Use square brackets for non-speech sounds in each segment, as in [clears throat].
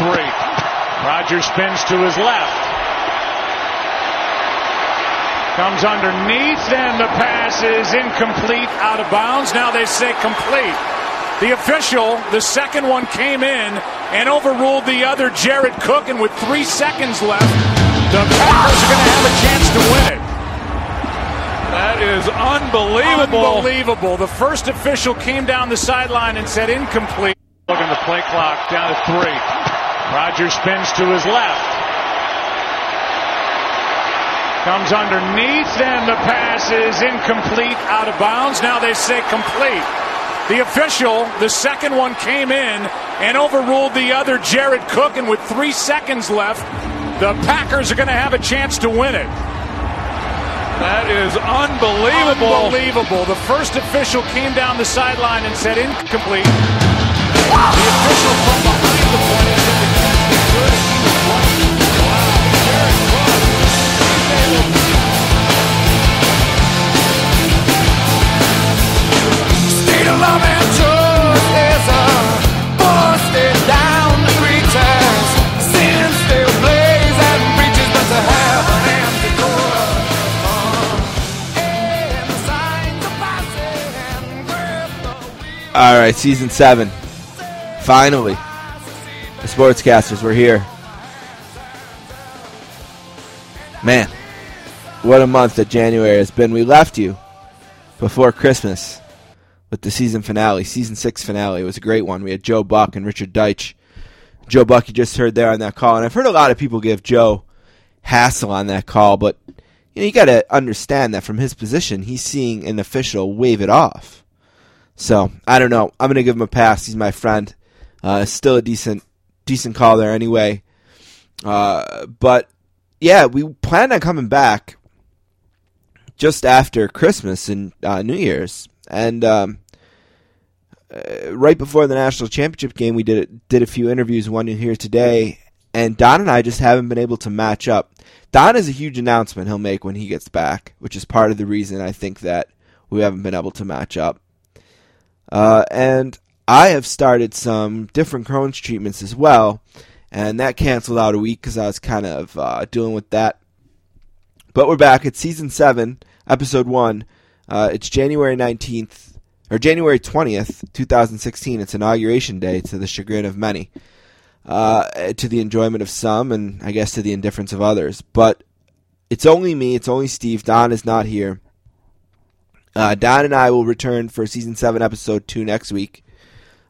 three. Rodgers spins to his left. Comes underneath, and the pass is incomplete, out of bounds. Now they say complete. The official, the second one came in and overruled the other, Jared Cook, and with three seconds left, the Packers are going to have a chance to win it. That is unbelievable. Unbelievable. The first official came down the sideline and said incomplete. Looking the play clock down to three. Rodgers spins to his left. Comes underneath, and the pass is incomplete, out of bounds. Now they say complete. The official, the second one came in and overruled the other, Jared Cook, and with three seconds left, the Packers are going to have a chance to win it. That is unbelievable. Unbelievable. The first official came down the sideline and said incomplete. The official from behind the play All right, season seven. Finally, the sportscasters were here. Man, what a month that January has been. We left you before Christmas with the season finale, season six finale. It was a great one. We had Joe Buck and Richard Deitch. Joe Buck, you just heard there on that call, and I've heard a lot of people give Joe hassle on that call, but you know you got to understand that from his position, he's seeing an official wave it off. So I don't know. I'm gonna give him a pass. He's my friend. Uh, still a decent decent call there anyway. Uh, but yeah, we planned on coming back just after Christmas and uh, New Year's, and um, uh, right before the national championship game, we did did a few interviews. One you hear today, and Don and I just haven't been able to match up. Don has a huge announcement he'll make when he gets back, which is part of the reason I think that we haven't been able to match up. Uh, and I have started some different Crohn's treatments as well, and that canceled out a week because I was kind of uh, dealing with that. But we're back. It's season seven, episode one. Uh, it's January nineteenth or January twentieth, two thousand sixteen. It's inauguration day to the chagrin of many, uh, to the enjoyment of some, and I guess to the indifference of others. But it's only me. It's only Steve. Don is not here. Uh, Don and I will return for season seven, episode two next week.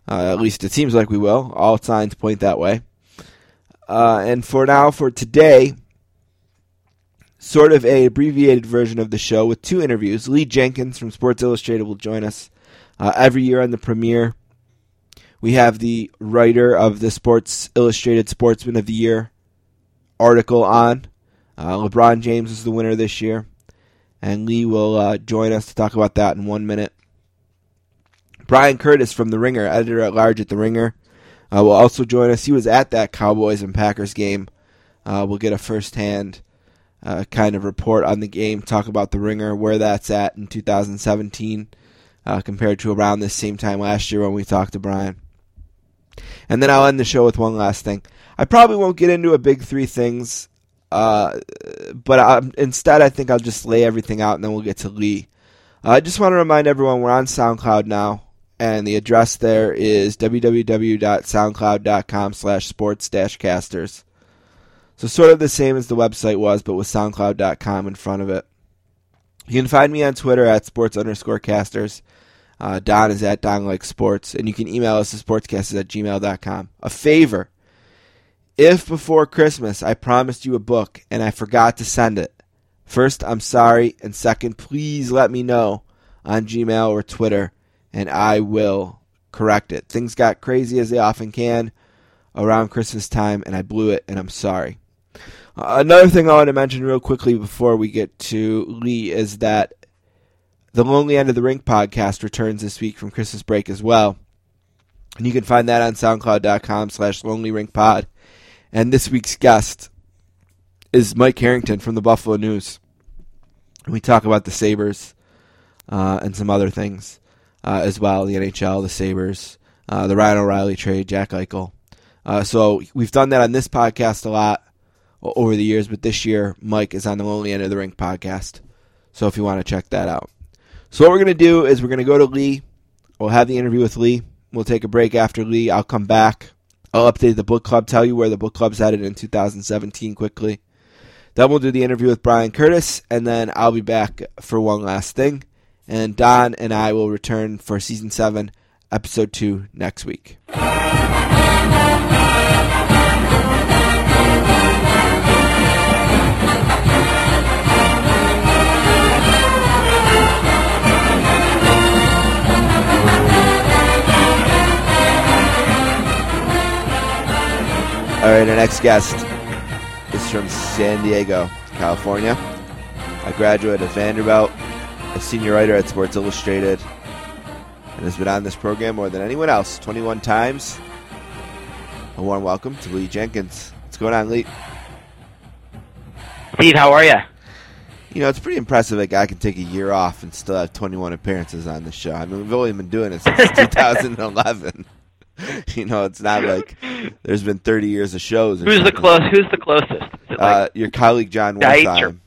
Uh, at least it seems like we will. All signs point that way. Uh, and for now, for today, sort of a abbreviated version of the show with two interviews. Lee Jenkins from Sports Illustrated will join us uh, every year on the premiere. We have the writer of the Sports Illustrated Sportsman of the Year article on. Uh, LeBron James is the winner this year, and Lee will uh, join us to talk about that in one minute. Bryan Curtis from The Ringer, editor at large at The Ringer, uh, will also join us. He was at that Cowboys and Packers game. Uh, we'll get a firsthand uh, kind of report on the game, talk about The Ringer, where that's at in 2017 uh, compared to around this same time last year when we talked to Bryan. And then I'll end the show with one last thing. I probably won't get into a big three things, uh, but I, instead I think I'll just lay everything out and then we'll get to Lee. Uh, I just want to remind everyone we're on SoundCloud now, and the address there is www.soundcloud.com slash sports casters. So sort of the same as the website was, but with soundcloud.com in front of it. You can find me on Twitter at sports underscore casters. Uh, Don is at Don Like Sports, and you can email us at sportscasters at gmail.com. A favor. If before Christmas I promised you a book and I forgot to send it, first, I'm sorry, and second, please let me know on Gmail or Twitter, and I will correct it. Things got crazy as they often can around Christmas time, and I blew it, and I'm sorry. Another thing I want to mention real quickly before we get to Lee is that the Lonely End of the Rink podcast returns this week from Christmas break as well. And you can find that on soundcloud.com slash lonely rink pod. And this week's guest is Mike Harrington from the Buffalo News. And we talk about the Sabres uh, and some other things uh, as well, the NHL, the Sabres, uh, the Ryan O'Reilly trade, Jack Eichel. Uh, so we've done that on this podcast a lot over the years, but this year Mike is on the Lonely End of the Rink podcast. So if you want to check that out. So what we're going to do is we're going to go to Lee. We'll have the interview with Lee. We'll take a break after Lee. I'll come back. I'll update the book club, tell you where the book club's headed in 2017 quickly. Then we'll do the interview with Bryan Curtis, and then I'll be back for one last thing. And Don and I will return for season 7, episode 2 next week. All right, our next guest is from San Diego, California. A graduate of Vanderbilt, a senior writer at Sports Illustrated, and has been on this program more than anyone else 21 times. A warm welcome to Lee Jenkins. What's going on, Lee? Steve, how are you? You know, it's pretty impressive a guy can take a year off and still have 21 appearances on the show. I mean, we've only been doing it since [laughs] 2011. [laughs] you know, it's not like there's been 30 years of shows. Who's the close? Who's the closest? Is it Uh, your colleague Jon Wertheim.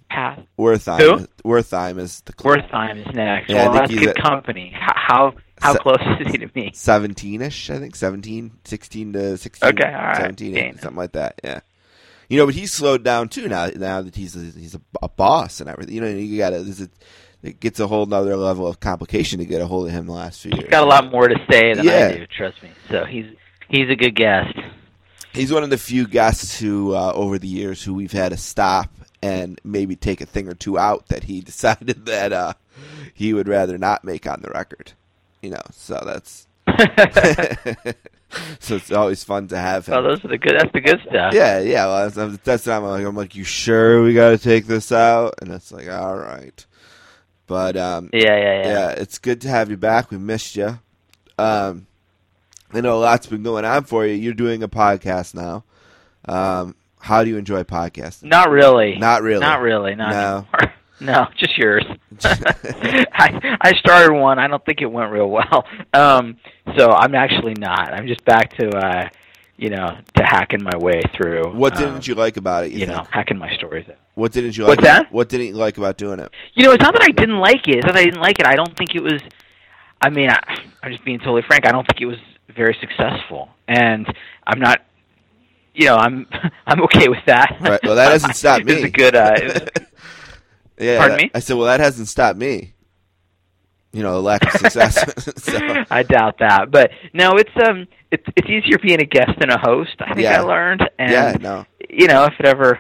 Wertheim. Who? Wertheim is the cl- Wertheim is next. Yeah, well, that's good company. How how Se- close is he to me? 17ish, I think 17, 16 to 16, Okay, all right. 17, Dang. something like that. Yeah. You know, but he's slowed down too now. Now that he's a, he's a, a boss and everything. You know, you got to. It gets a whole nother level of complication to get a hold of him the last few years. He's got a lot more to say than Yeah. I do. Trust me. So he's he's a good guest. He's one of the few guests who, uh, over the years, who we've had to stop and maybe take a thing or two out that he [laughs] decided that uh, he would rather not make on the record. You know, so that's [laughs] [laughs] so it's always fun to have him. Oh, those are the good. That's the good stuff. Yeah, yeah. Well, that's, that's I'm like. I'm like, you sure we got to take this out? And it's like, all right. But um, Yeah, yeah, yeah. yeah, it's good to have you back. We missed you. Um, I know a lot's been going on for you. You're doing a podcast now. Um, how do you enjoy podcasting? Not really. Not really. Not really. Not No. anymore. [laughs] No, just yours. [laughs] [laughs] I I started one. I don't think it went real well. Um, so I'm actually not. I'm just back to uh, you know, to hacking my way through. What um, didn't you like about it? You, you know, hacking my stories. out. What didn't you like? What's that? What didn't you like about doing it? You know, it's not that I didn't like it. It's not that I didn't like it. I don't think it was. I mean, I, I'm just being totally frank. I don't think it was very successful, and I'm not. You know, I'm [laughs] I'm okay with that. Right, well, that doesn't [laughs] stop It's me. a good. Uh, [laughs] Yeah, Pardon me? I said, well, that hasn't stopped me. You know, the lack of success. so, I doubt that, but no, it's um, it's it's easier being a guest than a host. I think Yeah. I learned, and yeah, no. you know, if it ever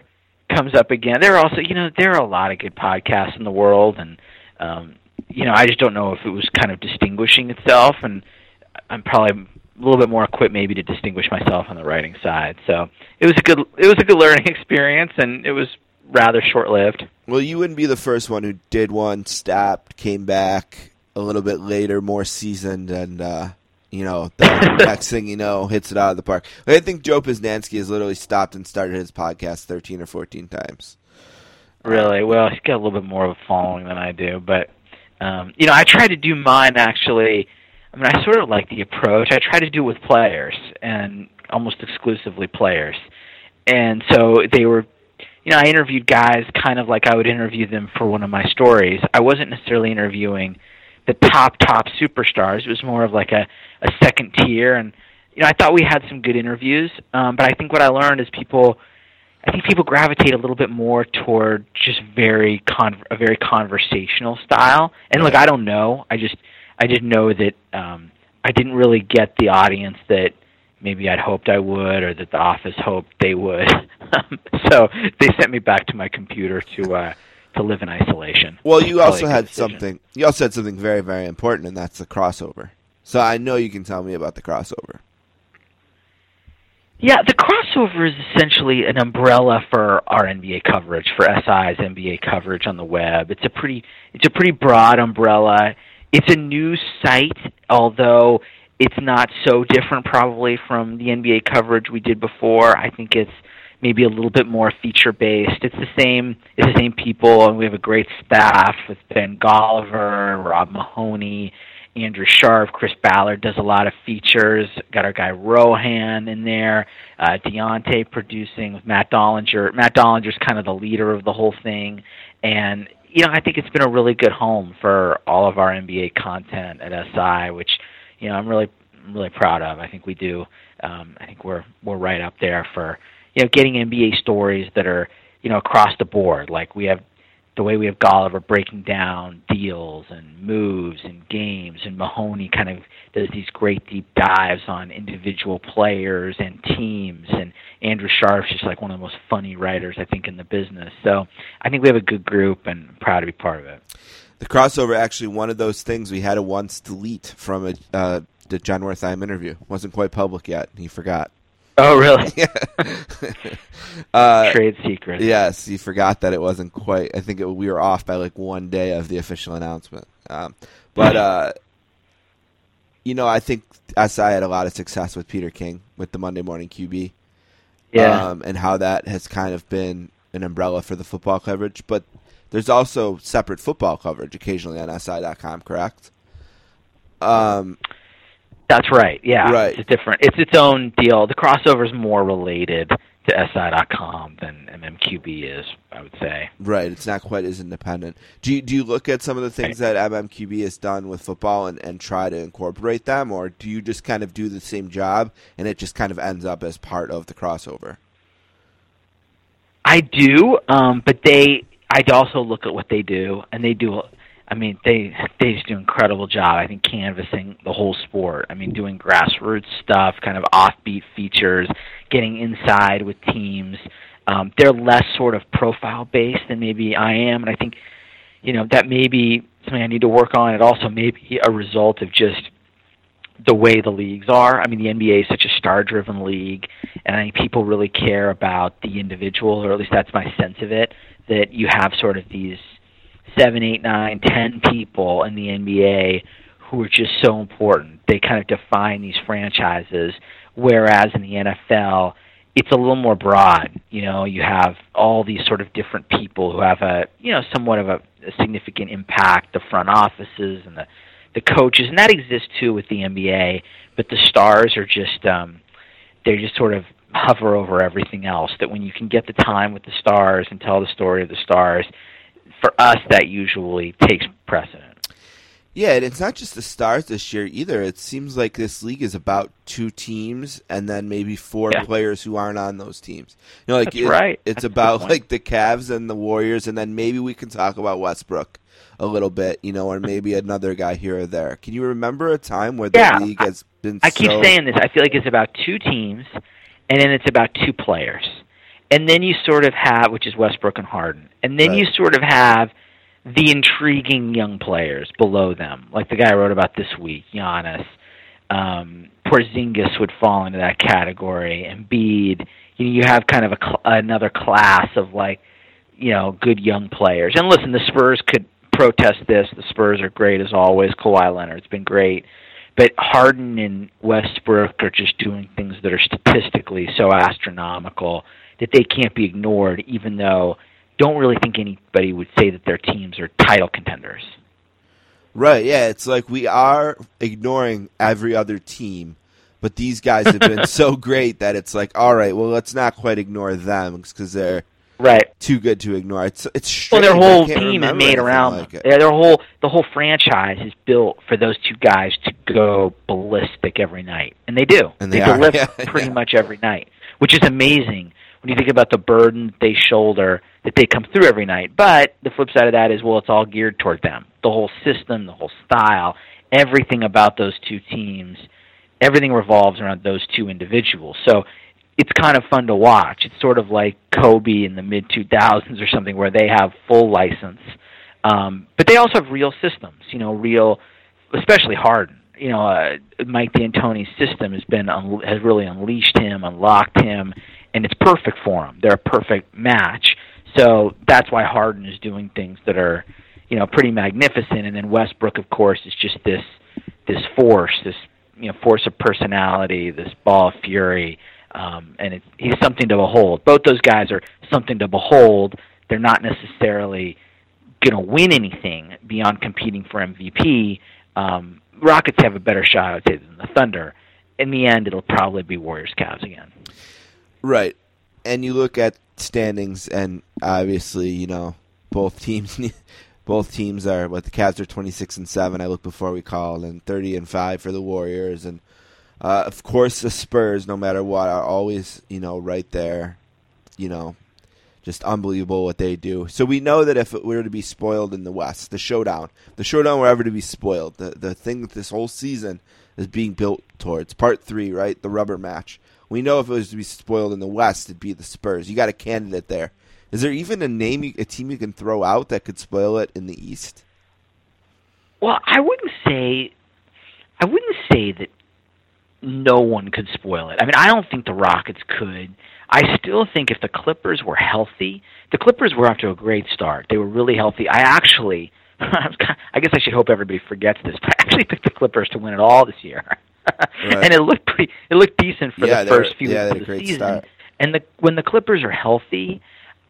comes up again, there are also, you know, there are a lot of good podcasts in the world, and um, you know, I just don't know if it was kind of distinguishing itself, and I'm probably a little bit more equipped maybe to distinguish myself on the writing side. So it was a good, it was a good learning [laughs] experience, and it was rather short lived. Well, you wouldn't be the first one who did one, stopped, came back a little bit later, more seasoned, and uh, you know, the [laughs] next thing you know, hits it out of the park. I think Joe Posnanski has literally stopped and started his podcast thirteen or fourteen times. Really? Well, he's got a little bit more of a following than I do, but um, you know, I try to do mine actually. I mean, I sort of like the approach. I try to do it with players and almost exclusively players. And so they were, you know, I interviewed guys kind of like I would interview them for one of my stories. I wasn't necessarily interviewing the top top superstars. It was more of like a a second tier and you know, I thought we had some good interviews, um, but I think what I learned is people I think people gravitate a little bit more toward just very con- a very conversational style. And look, I don't know. I just I just know that um, I didn't really get the audience that maybe I'd hoped I would, or that the office hoped they would. [laughs] so they sent me back to my computer to uh, to live in isolation. Well, you also had decision. something. You also had something very, very important, and that's the crossover. So I know you can tell me about the crossover. Yeah, the crossover is essentially an umbrella for our NBA coverage, for SI's NBA coverage on the web. It's a pretty it's a pretty broad umbrella. It's a new site, although it's not so different probably from the NBA coverage we did before. I think it's maybe a little bit more feature based. It's the same it's the same people and we have a great staff with Ben Golliver Rob Mahoney Andrew Sharp, Chris Ballard does a lot of features. Got our guy Rohan in there. Uh, Deontay producing with Matt Dollinger. Matt Dollinger's kind of the leader of the whole thing, and you know I think it's been a really good home for all of our NBA content at SI, which you know I'm really really proud of. I think we do. Um, I think we're we're right up there for you know getting NBA stories that are you know across the board. Like we have the way we have Golliver breaking down deals and moves and games, and Mahoney kind of does these great deep dives on individual players and teams, and Andrew Sharp's just like one of the most funny writers I think in the business. So I think we have a good group, and I'm proud to be part of it. The crossover actually one of those things we had to once delete from a uh, the Jon Wertheim interview. wasn't quite public yet. He forgot. Oh, really? [laughs] [laughs] uh, Trade secret. Yes, you forgot that it wasn't quite. I think it, we were off by like one day of the official announcement. Um, but uh, you know, I think SI had a lot of success with Peter King with the Monday Morning QB. Yeah. Um, and how that has kind of been an umbrella for the football coverage. But there's also separate football coverage occasionally on SI.com, correct? Um, That's right. Yeah. Right. It's different. It's its own deal. The crossover is more related to SI.com than MMQB is, I would say. Right, it's not quite as independent. Do you, do you look at some of the things that MMQB has done with football and, and try to incorporate them, or do you just kind of do the same job and it just kind of ends up as part of the crossover? I do, um, but they. I also look at what they do, and they do. I mean, they they just do an incredible job. I think canvassing the whole sport. I mean, doing grassroots stuff, kind of offbeat features, getting inside with teams. Um, they're less sort of profile based than maybe I am, and I think you know that may be something I need to work on. It also may be a result of just the way the leagues are. I mean, the NBA is such a star-driven league, and I think people really care about the individual, or at least that's my sense of it. That you have sort of these seven, eight, nine, ten people in the NBA who are just so important. They kind of define these franchises, whereas in the NFL, it's a little more broad. You know, you have all these sort of different people who have a you know somewhat of a, a significant impact. The front offices and the the coaches, and that exists too with the NBA. But the stars are just um, they just sort of hover over everything else. That when you can get the time with the stars and tell the story of the stars, for us that usually takes precedent. Yeah, and it's not just the stars this year either. It seems like this league is about two teams and then maybe four Yeah. players who aren't on those teams. You know, like That's it- right. it's That's about like the Cavs and the Warriors, and then maybe we can talk about Westbrook a little bit, you know, or maybe another guy here or there. Can you remember a time where the Yeah, league has been? I keep so- saying this. I feel like it's about two teams, and then it's about two players, and then you sort of have, which is Westbrook and Harden, and then you sort of have the intriguing young players below them, like the guy I wrote about this week, Giannis. Um, Porzingis would fall into that category. and Embiid. You know, you have kind of a cl- another class of like, you know, good young players. And listen, the Spurs could protest this. The Spurs are great as always. Kawhi Leonard's been great. But Harden and Westbrook are just doing things that are statistically so astronomical that they can't be ignored, even though don't really think anybody would say that their teams are title contenders. Right, yeah, it's like we are ignoring every other team, but these guys have been [laughs] so great that it's like, all right, well, let's not quite ignore them because they're Right. too good to ignore. It's it's Well, their whole team is made around like them. Yeah, their whole the whole franchise is built for those two guys to go ballistic every night, and they do. And they are, deliver [laughs] yeah, pretty yeah. much every night, which is amazing when you think about the burden they shoulder that they come through every night. But the flip side of that is, well, it's all geared toward them. The whole system, the whole style, everything about those two teams, everything revolves around those two individuals. So it's kind of fun to watch. It's sort of like Kobe in the mid 2000s or something where they have full license. Um, but they also have real systems, you know, real, especially Harden. You know, uh, Mike D'Antoni's system has been un- has really unleashed him, unlocked him, and it's perfect for him. They're a perfect match. So that's why Harden is doing things that are, you know, pretty magnificent. And then Westbrook, of course, is just this this force, this you know force of personality, this ball of fury, um, and it's, he's something to behold. Both those guys are something to behold. They're not necessarily going to win anything beyond competing for MVP. Um, Rockets have a better shot, I would say, than the Thunder. In the end, it'll probably be Warriors Cavs again. Right. And you look at standings, and obviously, you know, both teams. [laughs] Both teams are, what the Cavs are twenty six and seven. I looked before we called, and thirty and five for the Warriors, and uh, of course the Spurs. No matter what, are always you know right there. You know, just unbelievable what they do. So we know that if it were to be spoiled in the West, the showdown, the showdown were ever to be spoiled, the the thing that this whole season is being built towards, part three, right, the rubber match. We know if it was to be spoiled in the West, it'd be the Spurs. You got a candidate there. Is there even a name, you, a team you can throw out that could spoil it in the East? Well, I wouldn't say, I wouldn't say that no one could spoil it. I mean, I don't think the Rockets could. I still think if the Clippers were healthy, the Clippers were off to a great start. They were really healthy. I actually, [laughs] I guess I should hope everybody forgets this, but I actually picked the Clippers to win it all this year. [laughs] [laughs] Right. and it looked pretty, it looked decent for Yeah, the first few yeah, weeks of the great season. start. And the when the Clippers are healthy,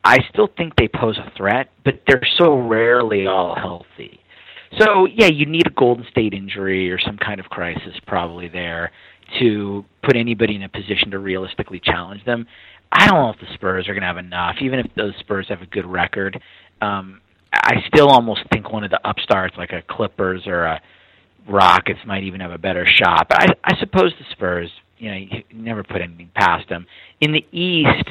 I still think they pose a threat, but they're so rarely all healthy. So yeah, you need a Golden State injury or some kind of crisis probably there to put anybody in a position to realistically challenge them. I don't know if the Spurs are going to have enough, even if those Spurs have a good record. Um, I still almost think one of the upstarts, like a Clippers or a Rockets, might even have a better shot. But I, I suppose the Spurs, you know, you never put anything past them. In the East,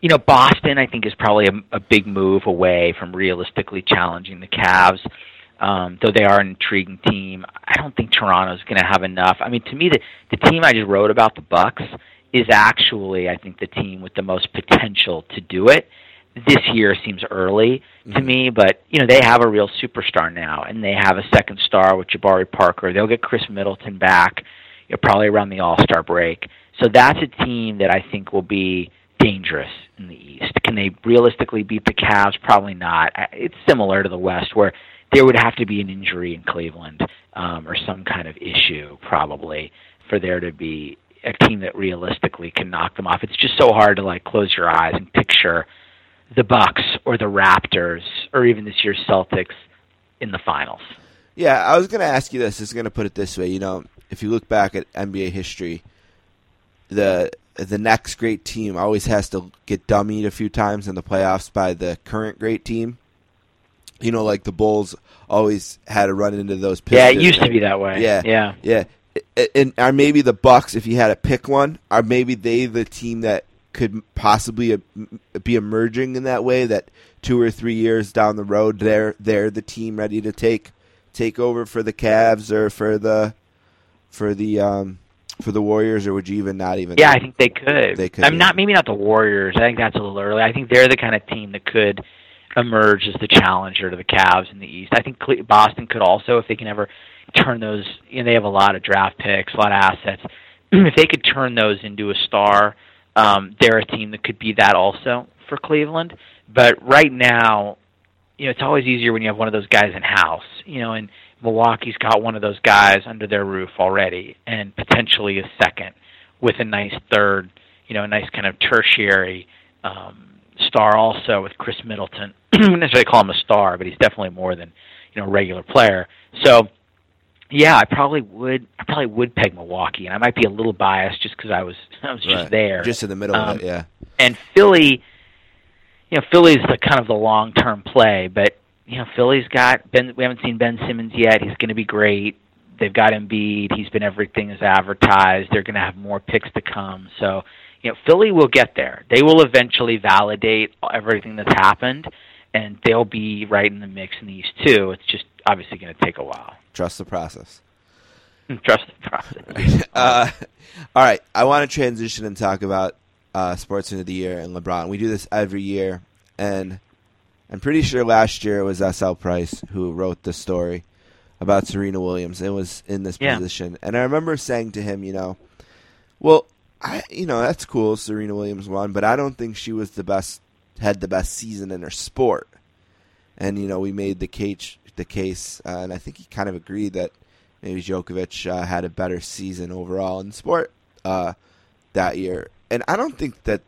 you know, Boston, I think, is probably a, a big move away from realistically challenging the Cavs. Um, though they are an intriguing team, I don't think Toronto's going to have enough. I mean, to me, the the team I just wrote about, the Bucks, is actually, I think, the team with the most potential to do it. This year seems early to me, but you know they have a real superstar now, and they have a second star with Jabari Parker. They'll get Khris Middleton back, you know, probably around the All Star break. So that's a team that I think will be dangerous in the East. Can they realistically beat the Cavs? Probably not. It's similar to the West, where there would have to be an injury in Cleveland um, or some kind of issue, probably, for there to be a team that realistically can knock them off. It's just so hard to like close your eyes and picture the Bucks or the Raptors or even this year's Celtics in the finals. Yeah, I was going to ask you this. I was going to put it this way. You know, if you look back at NBA history, the the next great team always has to get dummied a few times in the playoffs by the current great team. You know, like the Bulls always had to run into those. Yeah, it used to be that way. Yeah, yeah. yeah. And are maybe the Bucks, if you had to pick one, are maybe they the team that could possibly uh, be emerging in that way? That two or three years down the road, they're they're the team ready to take take over for the Cavs or for the for the um for the Warriors, or would you even not even? Yeah, I think they could. They could, I'm not maybe not the Warriors. I think that's a little early. I think they're the kind of team that could emerge as the challenger to the Cavs in the East. I think Boston could also, if they can ever turn those. You know, they have a lot of draft picks, a lot of assets. [clears throat] if they could turn those into a star, um, they're a team that could be that also for Cleveland. But right now, you know, it's always easier when you have one of those guys in house. You know, and Milwaukee's got one of those guys under their roof already, and potentially a second with a nice third. You know, a nice kind of tertiary um, star also with Khris Middleton. I wouldn't necessarily call him a star, but he's definitely more than you know a regular player. So. Yeah, I probably would. I probably would peg Milwaukee, and I might be a little biased just because I was [laughs] I was just Right. there. just in the middle Um, of it. Yeah, and Philly, you know, Philly's the kind of the long term play, but you know, Philly's got Ben. We haven't seen Ben Simmons yet. He's going to be great. They've got Embiid. He's been everything as advertised. They're going to have more picks to come. So, you know, Philly will get there. They will eventually validate everything that's happened, and they'll be right in the mix in the East too. It's just obviously going to take a while. Trust the process. [laughs] Trust the process. [laughs] Uh, all right, I want to transition and talk about uh, Sportsman of the Year and LeBron. We do this every year, and I'm pretty sure last year it was SL Price who wrote the story about Serena Williams and was in this Yeah. position. And I remember saying to him, you know, well, I, you know, that's cool. Serena Williams won, but I don't think she was the best, had the best season in her sport. And you know, we made the case, the case, uh, and I think he kind of agreed that maybe Djokovic uh, had a better season overall in sport uh, that year. And I don't think that.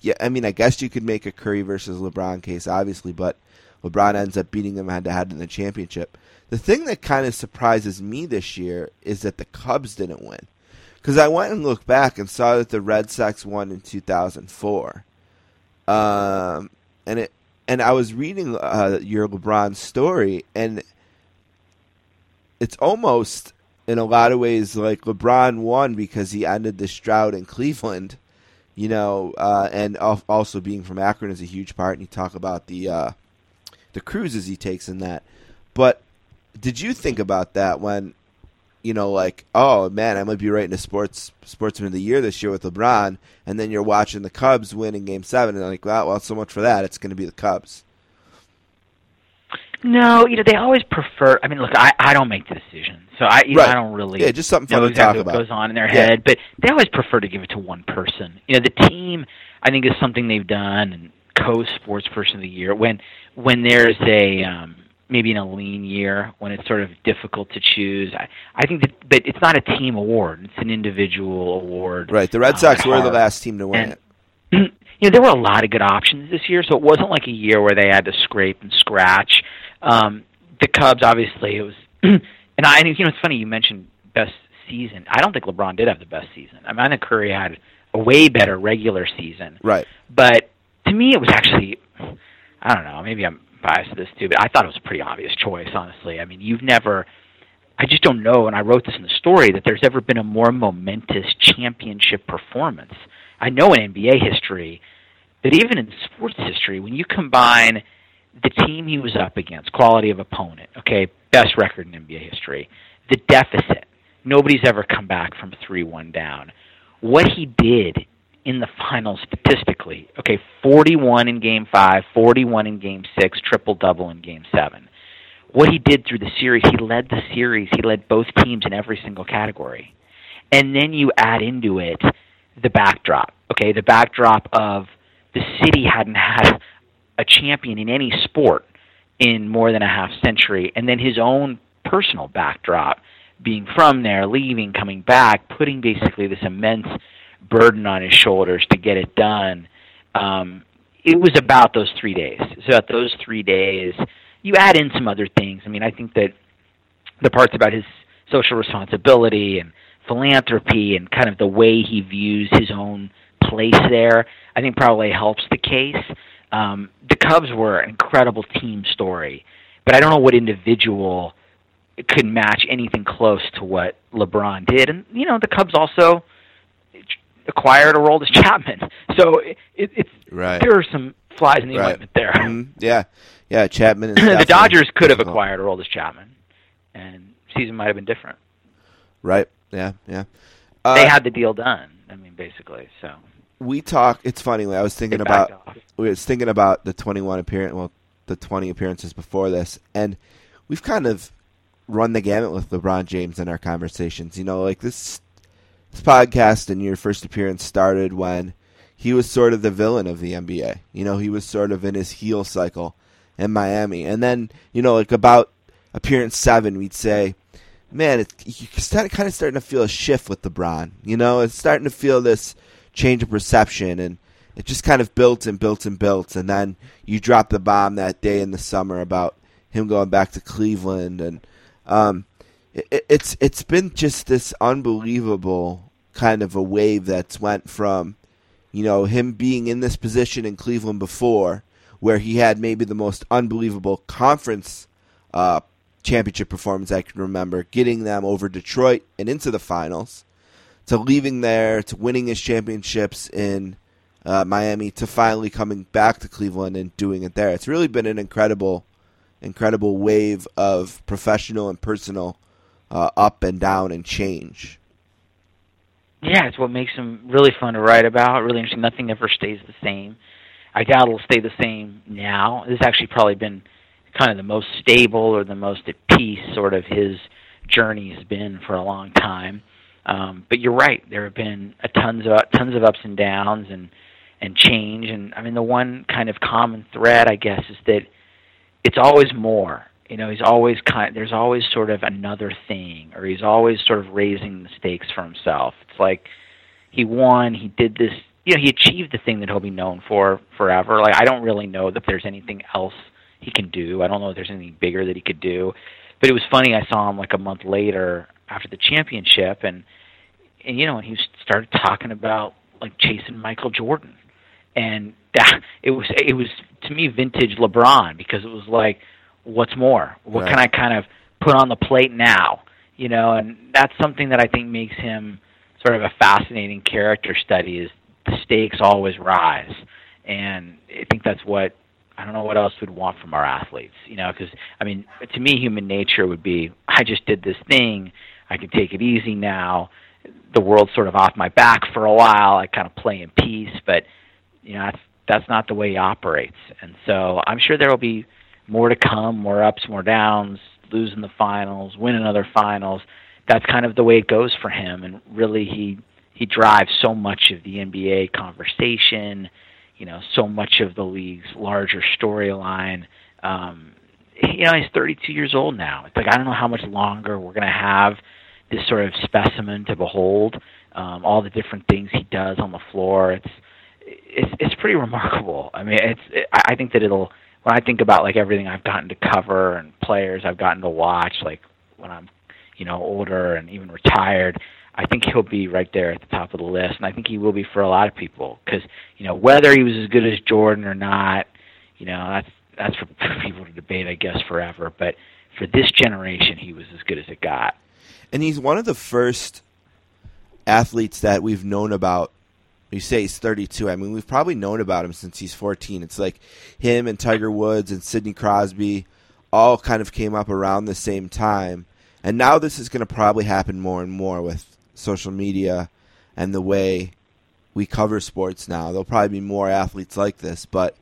Yeah, I mean, I guess you could make a Curry versus LeBron case, obviously, but LeBron ends up beating him head to head in the championship. The thing that kind of surprises me this year is that the Cubs didn't win. Because I went and looked back and saw that the Red Sox won in 2004. Um, and it and I was reading uh, your LeBron story, and it's almost in a lot of ways like LeBron won because he ended the drought in Cleveland, you know, uh, and also being from Akron is a huge part. And you talk about the uh, the cruises he takes in that, but did you think about that when you know, like, oh man, I might be writing a sports sportsman of the year this year with LeBron, and then you're watching the Cubs win in Game Seven, and like, well, well, so much for that. It's going to be the Cubs. No, you know, they always prefer. I mean, look, I I don't make the decision, so I you right. know, I don't really yeah, just something know fun exactly to talk what about. goes on in their Yeah. head, but they always prefer to give it to one person. You know, the team I think is something they've done, and co sports person of the year when when there's a um, maybe in a lean year when it's sort of difficult to choose. I, I think that, but it's not a team award; it's an individual award. Right. The Red uh, Sox at were the last team to win And- it. [clears throat] you know, there were a lot of good options this year, so it wasn't like a year where they had to scrape and scratch. Um, the Cubs, obviously, it was, [clears throat] and I, and, you know, it's funny you mentioned best season. I don't think LeBron did have the best season. I mean, I think Curry had a way better regular season, Right. but to me, it was actually, I don't know, maybe I'm biased to this too, but I thought it was a pretty obvious choice, honestly. I mean, you've never. I just don't know, and I wrote this in the story, that there's ever been a more momentous championship performance. I know in NBA history, but even in sports history, when you combine the team he was up against, quality of opponent, okay, best record in NBA history, the deficit, nobody's ever come back from 3 1 down. What he did in the finals statistically, okay, 41 in game 5, 41 in game 6, triple double in game 7 what he did through the series, he led the series. He led both teams in every single category. And then you add into it the backdrop. Okay, the backdrop of the city hadn't had a champion in any sport in more than a half century, and then his own personal backdrop, being from there, leaving, coming back, putting basically this immense burden on his shoulders to get it done. Um, it was about those three days. So about those three days, you add in some other things. I mean, I think that the parts about his social responsibility and philanthropy and kind of the way he views his own place there, I think probably helps the case. Um, the Cubs were an incredible team story, but I don't know what individual could match anything close to what LeBron did. And you know, the Cubs also acquired Aroldis [laughs] Chapman, so it, it's Right. there are some flies in the Right. ointment there. Mhm. Yeah. Yeah. Chapman. [clears throat] The Dodgers could have acquired Aroldis Chapman, and season might have been different. Right. Yeah. Yeah. Uh, they had the deal done. I mean, basically. So we talk. It's funny. I was thinking about. off. we was thinking about the 21 appearance, well, the 20 appearances before this, and we've kind of run the gamut with LeBron James in our conversations. You know, like this, this podcast and your first appearance started when he was sort of the villain of the NBA. You know, he was sort of in his heel cycle in Miami, and then you know, like about appearance seven, we'd say. Man, it's kind of starting to feel a shift with LeBron. You know, it's starting to feel this change of perception, and it just kind of built and built and built, and then you drop the bomb that day in the summer about him going back to Cleveland, and um, it, it's it's been just this unbelievable kind of a wave that's went from you know him being in this position in Cleveland before, where he had maybe the most unbelievable conference uh, championship performance I can remember, getting them over Detroit and into the finals to leaving there to winning his championships in uh, Miami to finally coming back to Cleveland and doing it there. It's really been an incredible, incredible wave of professional and personal uh, up and down and change. Yeah, it's what makes them really fun to write about. Really interesting. Nothing ever stays the same. I doubt it'll stay the same now. This has actually probably been kind of the most stable or the most at peace sort of his journey has been for a long time. Um, but you're right. There have been a tons of tons of ups and downs and and change. And I mean, the one kind of common thread, I guess, is that it's always more. You know, he's always kind. There's always sort of another thing, or he's always sort of raising the stakes for himself. It's like he won. He did this. You know, he achieved the thing that he'll be known for forever. Like I don't really know that there's anything else he can do. I don't know if there's anything bigger that he could do. But it was funny. I saw him like a month later after the championship, and and you know, and he started talking about like chasing Michael Jordan, and that it was it was to me vintage LeBron because it was like, what's more? What Right. can I kind of put on the plate now? You know, and that's something that I think makes him sort of a fascinating character study. Is the stakes always rise, and I think that's what I don't know what else we'd want from our athletes. You know, because I mean, to me, human nature would be I just did this thing. I can take it easy now. The world's sort of off my back for a while. I kind of play in peace, but you know that's that's not the way he operates. And so I'm sure there will be more to come, more ups, more downs, losing the finals, winning other finals. That's kind of the way it goes for him. And really, he he drives so much of the NBA conversation. You know, so much of the league's larger storyline. Um, you know, he's 32 years old now. It's like I don't know how much longer we're going to have this sort of specimen to behold. Um, all the different things he does on the floor. It's it's it's pretty remarkable. I mean, it's it, I think that it'll when I think about like everything I've gotten to cover and players I've gotten to watch, like when I'm you know older and even retired, I think he'll be right there at the top of the list, and I think he will be for a lot of people because you know whether he was as good as Jordan or not, you know that's that's for [laughs] people to debate, I guess, forever. But for this generation, he was as good as it got. and he's one of the first athletes that we've known about. You say he's 32. I mean, we've probably known about him since he's 14. It's like him and Tiger Woods and Sidney Crosby all kind of came up around the same time. And now this is going to probably happen more and more with social media and the way we cover sports now. There'll probably be more athletes like this, but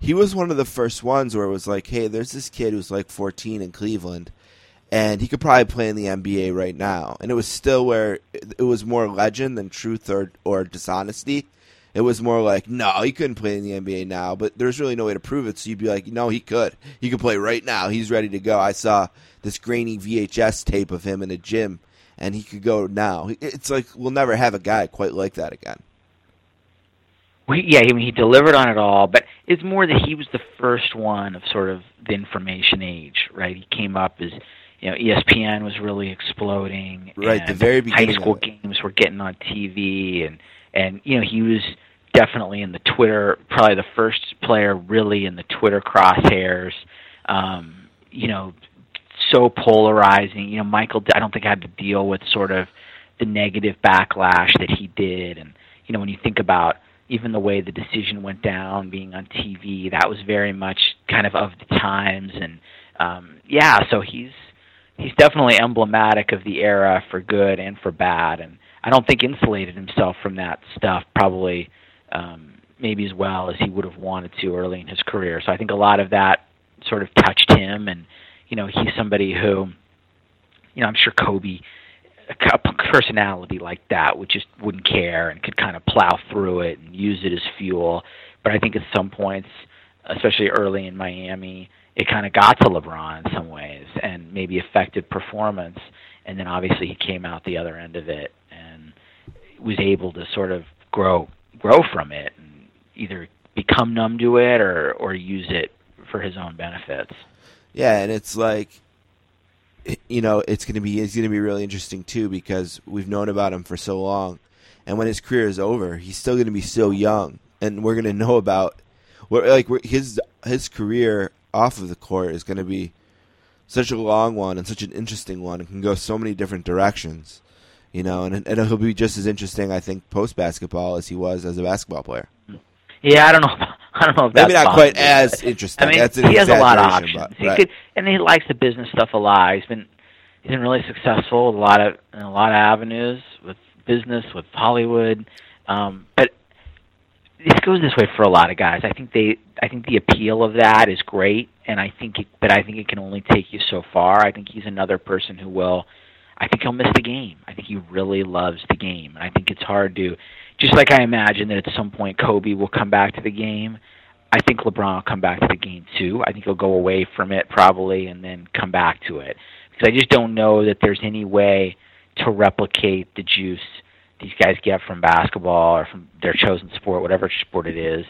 he was one of the first ones where it was like, hey, there's this kid who's like 14 in Cleveland and he could probably play in the NBA right now. And it was still where it was more legend than truth or or dishonesty. It was more like, no, he couldn't play in the NBA now, but there's really no way to prove it. So you'd be like, no, he could. He could play right now. He's ready to go. I saw this grainy VHS tape of him in a gym, and he could go now. It's like we'll never have a guy quite like that again. Well, yeah, I mean, he delivered on it all, but it's more that he was the first one of sort of the information age, right? He came up as, you know, ESPN was really exploding. Right, the very beginning High school games were getting on TV, and and you know he was definitely in the Twitter, probably the first player really in the Twitter crosshairs. Um, you know, so polarizing. You know, Michael, I don't think I had to deal with sort of the negative backlash that he did, and you know, when you think about even the way the decision went down, being on TV, that was very much kind of of the times, and um, yeah, so he's he's definitely emblematic of the era for good and for bad, and I don't think insulated himself from that stuff probably um, maybe as well as he would have wanted to early in his career. So I think a lot of that sort of touched him, and you know he's somebody who, you know, I'm sure Kobe, a personality like that would just wouldn't care and could kind of plow through it and use it as fuel. But I think at some points, especially early in Miami, it kind of got to LeBron in some ways and maybe affected performance. And then obviously he came out the other end of it and was able to sort of grow grow from it and either become numb to it or or use it for his own benefits. Yeah, and it's like, you know, it's gonna be it's gonna be really interesting too because we've known about him for so long, and when his career is over, he's still gonna be so young, and we're gonna know about, like his his career off of the court is gonna be such a long one and such an interesting one. It can go so many different directions, you know, and and he'll be just as interesting, I think, post basketball as he was as a basketball player. Yeah, I don't know. [laughs] I don't know if Maybe not quite as interesting. I mean, That's he has a lot of options. but- he right. could, and he likes the business stuff a lot. He's been he's been really successful with a lot of in a lot of avenues with business, with Hollywood. Um, but this goes this way for a lot of guys. I think they, I think the appeal of that is great, and I think, it, but I think it can only take you so far. I think he's another person who will. I think he'll miss the game. I think he really loves the game, and I think it's hard to. Just like I imagine that at some point Kobe will come back to the game, I think LeBron will come back to the game too. I think he'll go away from it probably and then come back to it because I just don't know that there's any way to replicate the juice these guys get from basketball or from their chosen sport, whatever sport it is,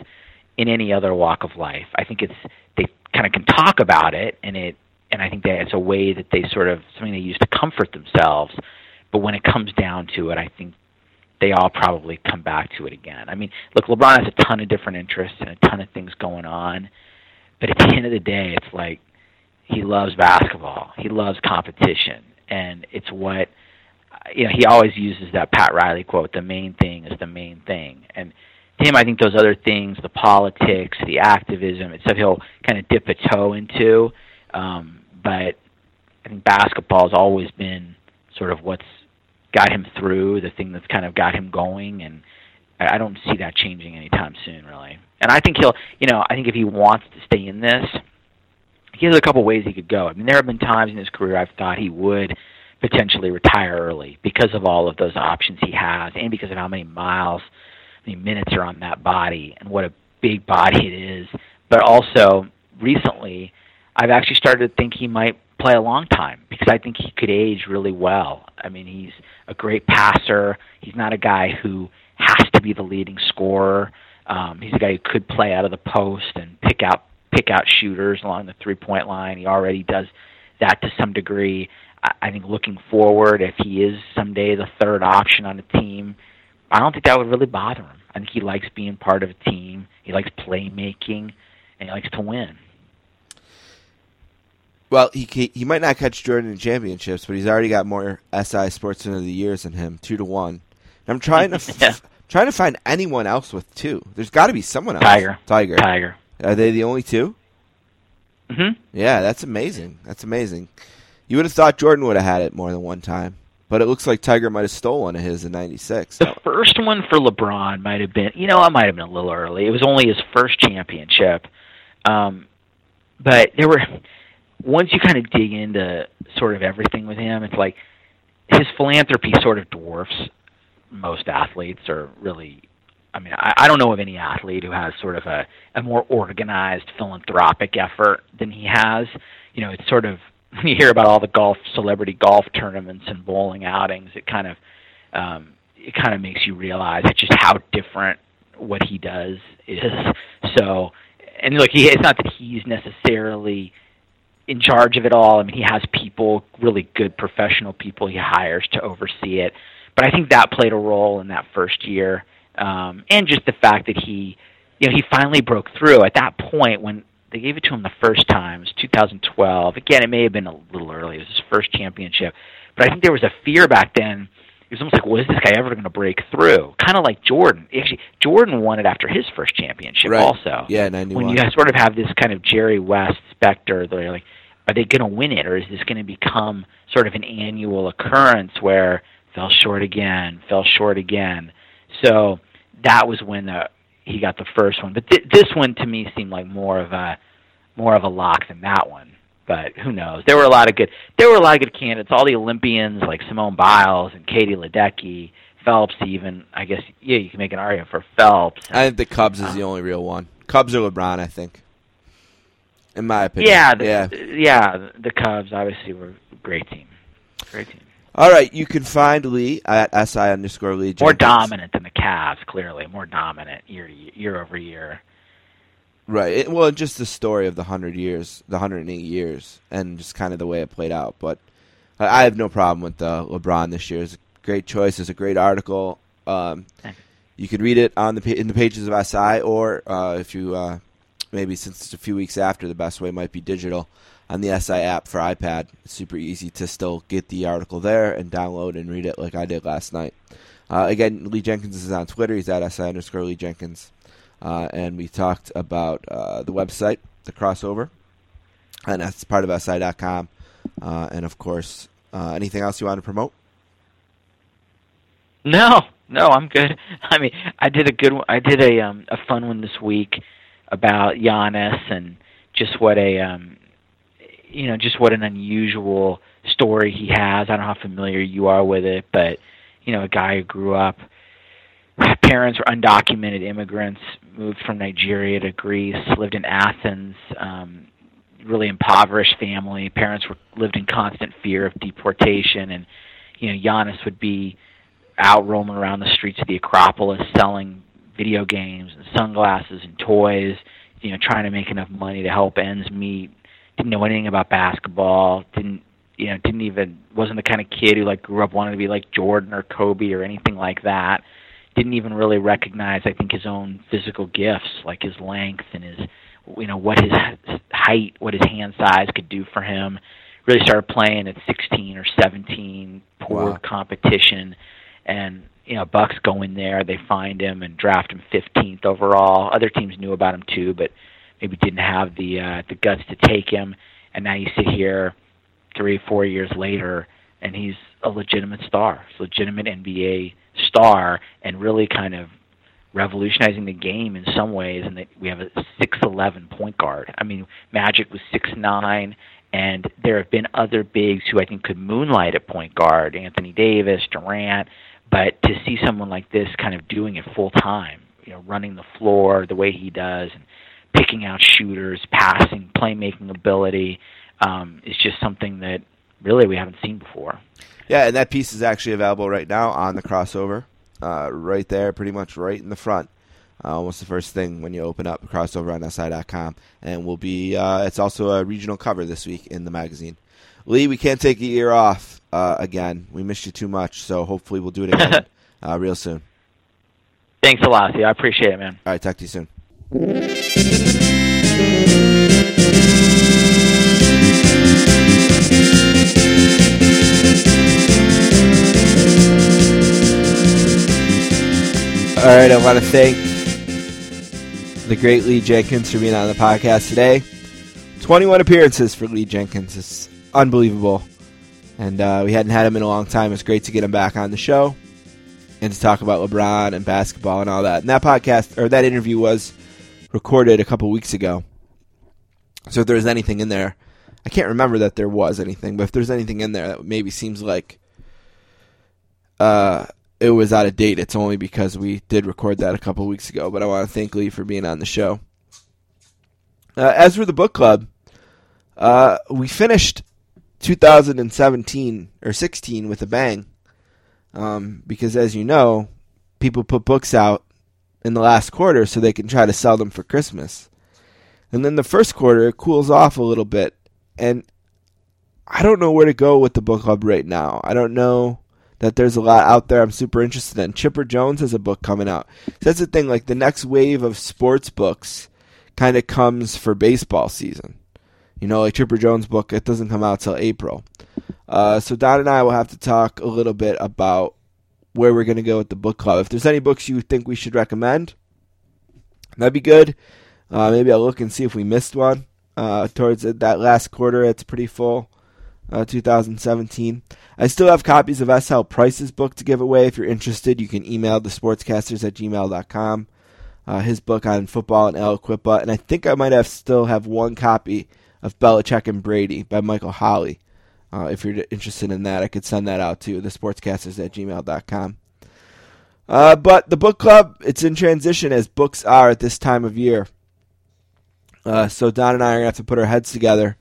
in any other walk of life. I think it's they kind of can talk about it, and it and I think that it's a way that they sort of something they use to comfort themselves. But when it comes down to it, I think they all probably come back to it again. I mean, look, LeBron has a ton of different interests and a ton of things going on, but at the end of the day, it's like he loves basketball. He loves competition, and it's what you know. He always uses that Pat Riley quote: "The main thing is the main thing." And to him, I think those other things, the politics, the activism, it's stuff he'll kind of dip a toe into. Um, but I think basketball has always been sort of what's got him through, the thing that's kind of got him going, and I don't see that changing anytime soon, really. And I think he'll, you know, I think if he wants to stay in this, he has a couple ways he could go. I mean, there have been times in his career I've thought he would potentially retire early because of all of those options he has, and because of how many miles, many minutes are on that body, and what a big body it is. But also, recently, I've actually started to think he might play a long time because I think he could age really well. I mean, he's a great passer. He's not a guy who has to be the leading scorer. Um, he's a guy who could play out of the post and pick out pick out shooters along the three point line. He already does that to some degree. I, I think looking forward, if he is someday the third option on a team, I don't think that would really bother him. I think he likes being part of a team. He likes playmaking, and he likes to win. Well, he he, might not catch Jordan in championships, but he's already got more SI Sportsman of the Years than him, two to one. And I'm trying to [laughs] f- Yeah. trying to find anyone else with two. There's got to be someone else. Tiger. Tiger. Tiger. Are they the only two? hmm Yeah, that's amazing. That's amazing. You would have thought Jordan would have had it more than one time, but it looks like Tiger might have stole one of his in '96. The first one for LeBron might have been, you know, it might have been a little early. It was only his first championship. Um, but there were, once you kind of dig into sort of everything with him, it's like his philanthropy sort of dwarfs most athletes or really I mean, I, I don't know of any athlete who has sort of a, a more organized philanthropic effort than he has. You know, it's sort of [laughs] you hear about all the golf celebrity golf tournaments and bowling outings, it kind of um, it kind of makes you realize just how different what he does is. [laughs] So, and look, he it's not that he's necessarily in charge of it all. I mean, he has people, really good professional people he hires to oversee it. But I think that played a role in that first year, um, and just the fact that he, you know, he finally broke through. At that point, when they gave it to him the first time, it was 2012. Again, it may have been a little early. It was his first championship, but I think there was a fear back then. It was almost like, well, is this guy ever going to break through? Kind of like Jordan. Actually, Jordan won it after his first championship, Right. also Yeah, 91. when you sort of have this kind of Jerry West specter, they're like, are they going to win it, or is this going to become sort of an annual occurrence where fell short again, fell short again? So that was when the, he got the first one, but th- this one to me seemed like more of a more of a lock than that one. But who knows? There were a lot of good. There were a lot of good candidates. All the Olympians like Simone Biles and Katie Ledecky, Phelps. Even I guess yeah, you can make an argument for Phelps. I think the Cubs is the uh, only real one. Cubs or LeBron, I think. In my opinion. Yeah, the, yeah. yeah. The Cubs obviously were a great team. Great team. All right, you can find Lee at si underscore Lee. More dominant than the Cavs, clearly. More dominant year year, over year. Right. It, well, just the story of the hundred years, the hundred and eight years, and just kind of the way it played out. But I, have no problem with uh, LeBron this year. It's a great choice. It's a great article. Um, you. you can read it on the in the pages of SI, or uh, if you uh, maybe since it's a few weeks after, the best way might be digital on the SI app for iPad. It's super easy to still get the article there and download and read it like I did last night. Uh, again, Lee Jenkins is on Twitter. He's at SI underscore Lee Jenkins. Uh, and we talked about uh, the website, the crossover, and that's part of SI.com. Uh, and of course, uh, anything else you want to promote? No, no, I'm good. [laughs] I mean, I did a good one. I did a um a fun one this week about Giannis and just what a um you know just what an unusual story he has. I don't know how familiar you are with it, but you know, a guy who grew up parents were undocumented immigrants, moved from Nigeria to Greece, lived in Athens, um, really impoverished family. Parents were lived in constant fear of deportation, and you know Giannis would be out roaming around the streets of the Acropolis selling video games and sunglasses and toys. you know trying to make enough money to help ends meet. Didn't know anything about basketball. Didn't you know? Didn't even wasn't the kind of kid who like grew up wanting to be like Jordan or Kobe or anything like that. Didn't even really recognize I think his own physical gifts like his length and his you know what his height, what his hand size could do for him. Really started playing at 16 or 17, poor Wow. competition, and you know Bucks go in there, they find him and draft him 15th overall. Other teams knew about him too, but maybe didn't have the uh, the guts to take him. And now you sit here, three, four years later, and he's a legitimate star, he's a legitimate NBA star, and really kind of revolutionizing the game in some ways and that we have a 6'11 point guard. I mean, Magic was six nine. and there have been other bigs who I think could moonlight at point guard, Anthony Davis, Durant, but to see someone like this kind of doing it full time, you know, running the floor the way he does and picking out shooters, passing, playmaking ability, um, is just something that really we haven't seen before. Yeah, and that piece is actually available right now on the crossover, uh, right there, pretty much right in the front. Uh, almost the first thing when you open up crossover on SI.com, and will be. Uh, it's also a regional cover this week in the magazine. Lee, we can't take a year off uh, again. We missed you too much, so hopefully we'll do it again [laughs] uh, real soon. Thanks a lot. I appreciate it, man. All right, talk to you soon. All right, I want to thank the great Lee Jenkins for being on the podcast today. 21 appearances for Lee Jenkins. It's unbelievable. And uh, we hadn't had him in a long time. It's great to get him back on the show and to talk about LeBron and basketball and all that. And that podcast, or that interview was recorded a couple weeks ago. So if there's anything in there, I can't remember that there was anything, but if there's anything in there that maybe seems like uh, it was out of date, it's only because we did record that a couple weeks ago. But I want to thank Lee for being on the show. Uh, as for the book club, uh, we finished 2017 or 16 with a bang. Um, because as you know, people put books out in the last quarter so they can try to sell them for Christmas. And then the first quarter it cools off a little bit and I don't know where to go with the book club right now. I don't know that there's a lot out there I'm super interested in. Chipper Jones has a book coming out. So that's the thing, like the next wave of sports books kind of comes for baseball season. You know, like Chipper Jones' book, it doesn't come out till April. Uh, so Don and I will have to talk a little bit about where we're going to go with the book club. If there's any books you think we should recommend, that'd be good. Uh, maybe I'll look and see if we missed one. Uh, towards that last quarter, it's pretty full. Uh, 2017. I still have copies of S.L. Price's book to give away. If you're interested, you can email the sportscasters at gmail.com. Uh, his book on football and Aliquippa. And I think I might have still have one copy of Belichick and Brady by Michael Holley. Uh, if you're interested in that, I could send that out to the sportscasters at gmail.com. Uh, but the book club, it's in transition as books are at this time of year. Uh, so Don and I are going to have to put our heads together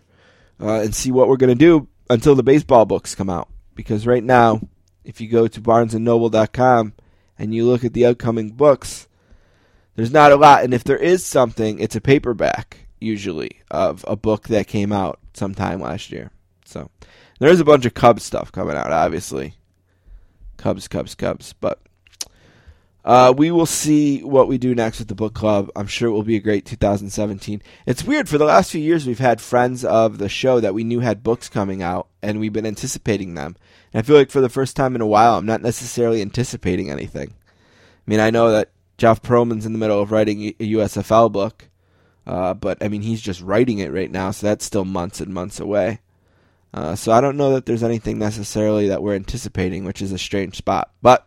uh, and see what we're going to do until the baseball books come out. Because right now, if you go to barnesandnoble.com and you look at the upcoming books, there's not a lot. And if there is something, it's a paperback, usually, of a book that came out sometime last year. So there's a bunch of Cubs stuff coming out, obviously. Cubs, Cubs, Cubs. But uh, we will see what we do next with the book club. I'm sure it will be a great 2017. It's weird. For the last few years, we've had friends of the show that we knew had books coming out, and we've been anticipating them. And I feel like for the first time in a while, I'm not necessarily anticipating anything. I mean, I know that Jeff Pearlman's in the middle of writing a USFL book, uh, but I mean, he's just writing it right now, so that's still months and months away. Uh, so I don't know that there's anything necessarily that we're anticipating, which is a strange spot. But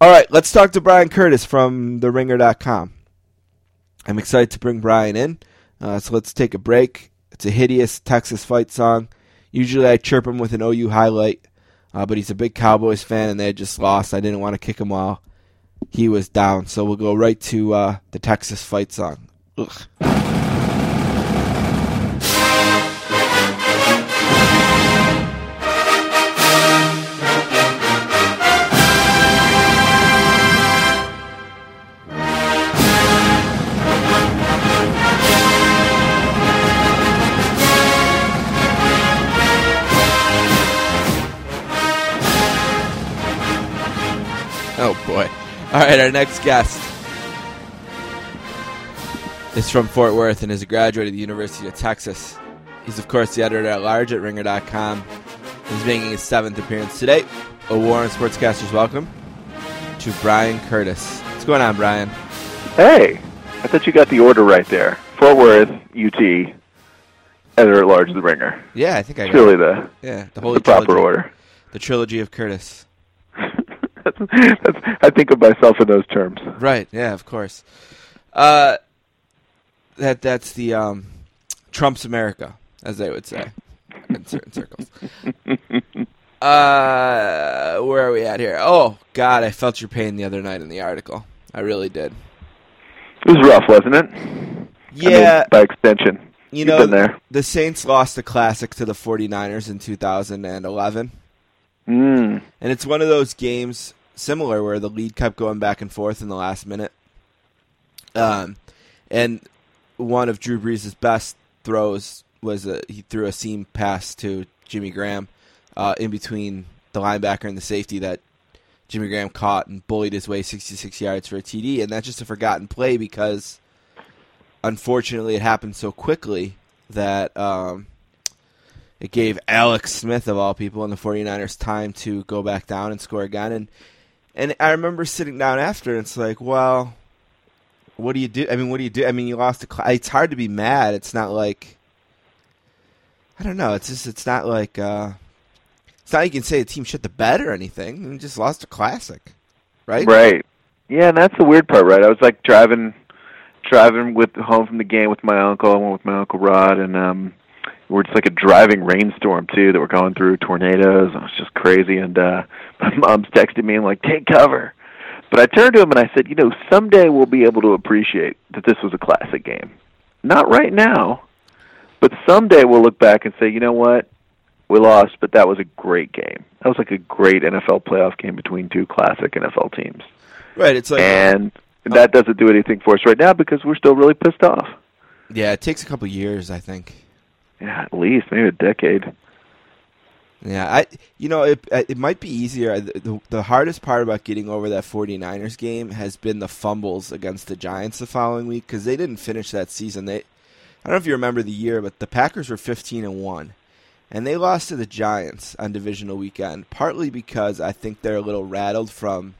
all right, let's talk to Bryan Curtis from TheRinger.com. I'm excited to bring Bryan in, uh, so let's take a break. It's a hideous Texas fight song. Usually I chirp him with an OU highlight, uh, but he's a big Cowboys fan and they had just lost. I didn't want to kick him while he was down, so we'll go right to uh, the Texas fight song. Ugh. Oh, All right, our next guest is from Fort Worth and is a graduate of the University of Texas. He's, of course, the editor at large at Ringer.com. He's making his seventh appearance today. A Warren Sportscasters welcome to Bryan Curtis. What's going on, Bryan? Hey, I thought you got the order right there. Fort Worth, UT, editor at large the Ringer. Yeah, I think I It's really it. the, Yeah, the holy the proper trilogy. order. The trilogy of Curtis. That's, [laughs] that's, I think of myself in those terms. Right. Yeah. Of course. Uh, that that's the um, Trump's America, as they would say in certain circles. [laughs] Uh, where are we at here? Oh God, I felt your pain the other night in the article. I really did. It was rough, wasn't it? I mean, Yeah, by extension. you you've know, the Saints lost a classic to the 49ers in 2011. Mm. And it's one of those games similar where the lead kept going back and forth in the last minute. Um, and one of Drew Brees' best throws was a, he threw a seam pass to Jimmy Graham uh, in between the linebacker and the safety that Jimmy Graham caught and bullied his way 66 yards for a TD. And that's just a forgotten play because unfortunately it happened so quickly that um, it gave Alex Smith, of all people, and the 49ers time to go back down and score again. And and I remember sitting down after, and it's like, well, what do you do? I mean, what do you do? I mean, you lost a cl- It's hard to be mad. It's not like I don't know. It's just it's not like uh, it's not like you can say the team shit the bed or anything. You just lost a classic, right? Right. Yeah, and that's the weird part, right? I was like driving driving with home from the game with my uncle. I went with my uncle Rod and um we were just like a driving rainstorm too that we were going through tornadoes. It was just crazy and uh [laughs] my mom's texting me and like, Take cover But I turned to him and I said, you know, someday we'll be able to appreciate that this was a classic game. Not right now, but someday we'll look back and say, you know what? We lost, but that was a great game. That was like a great NFL playoff game between two classic NFL teams. Right. It's like and that doesn't do anything for us right now because we're still really pissed off. yeah, it takes a couple years, I think. Yeah, at least maybe a decade. Yeah, I you know it it might be easier. The, the hardest part about getting over that 49ers game has been the fumbles against the Giants the following week because they didn't finish that season. They I don't know if you remember the year, but the Packers were 15 and 1 and they lost to the Giants on divisional weekend partly because I think they're a little rattled from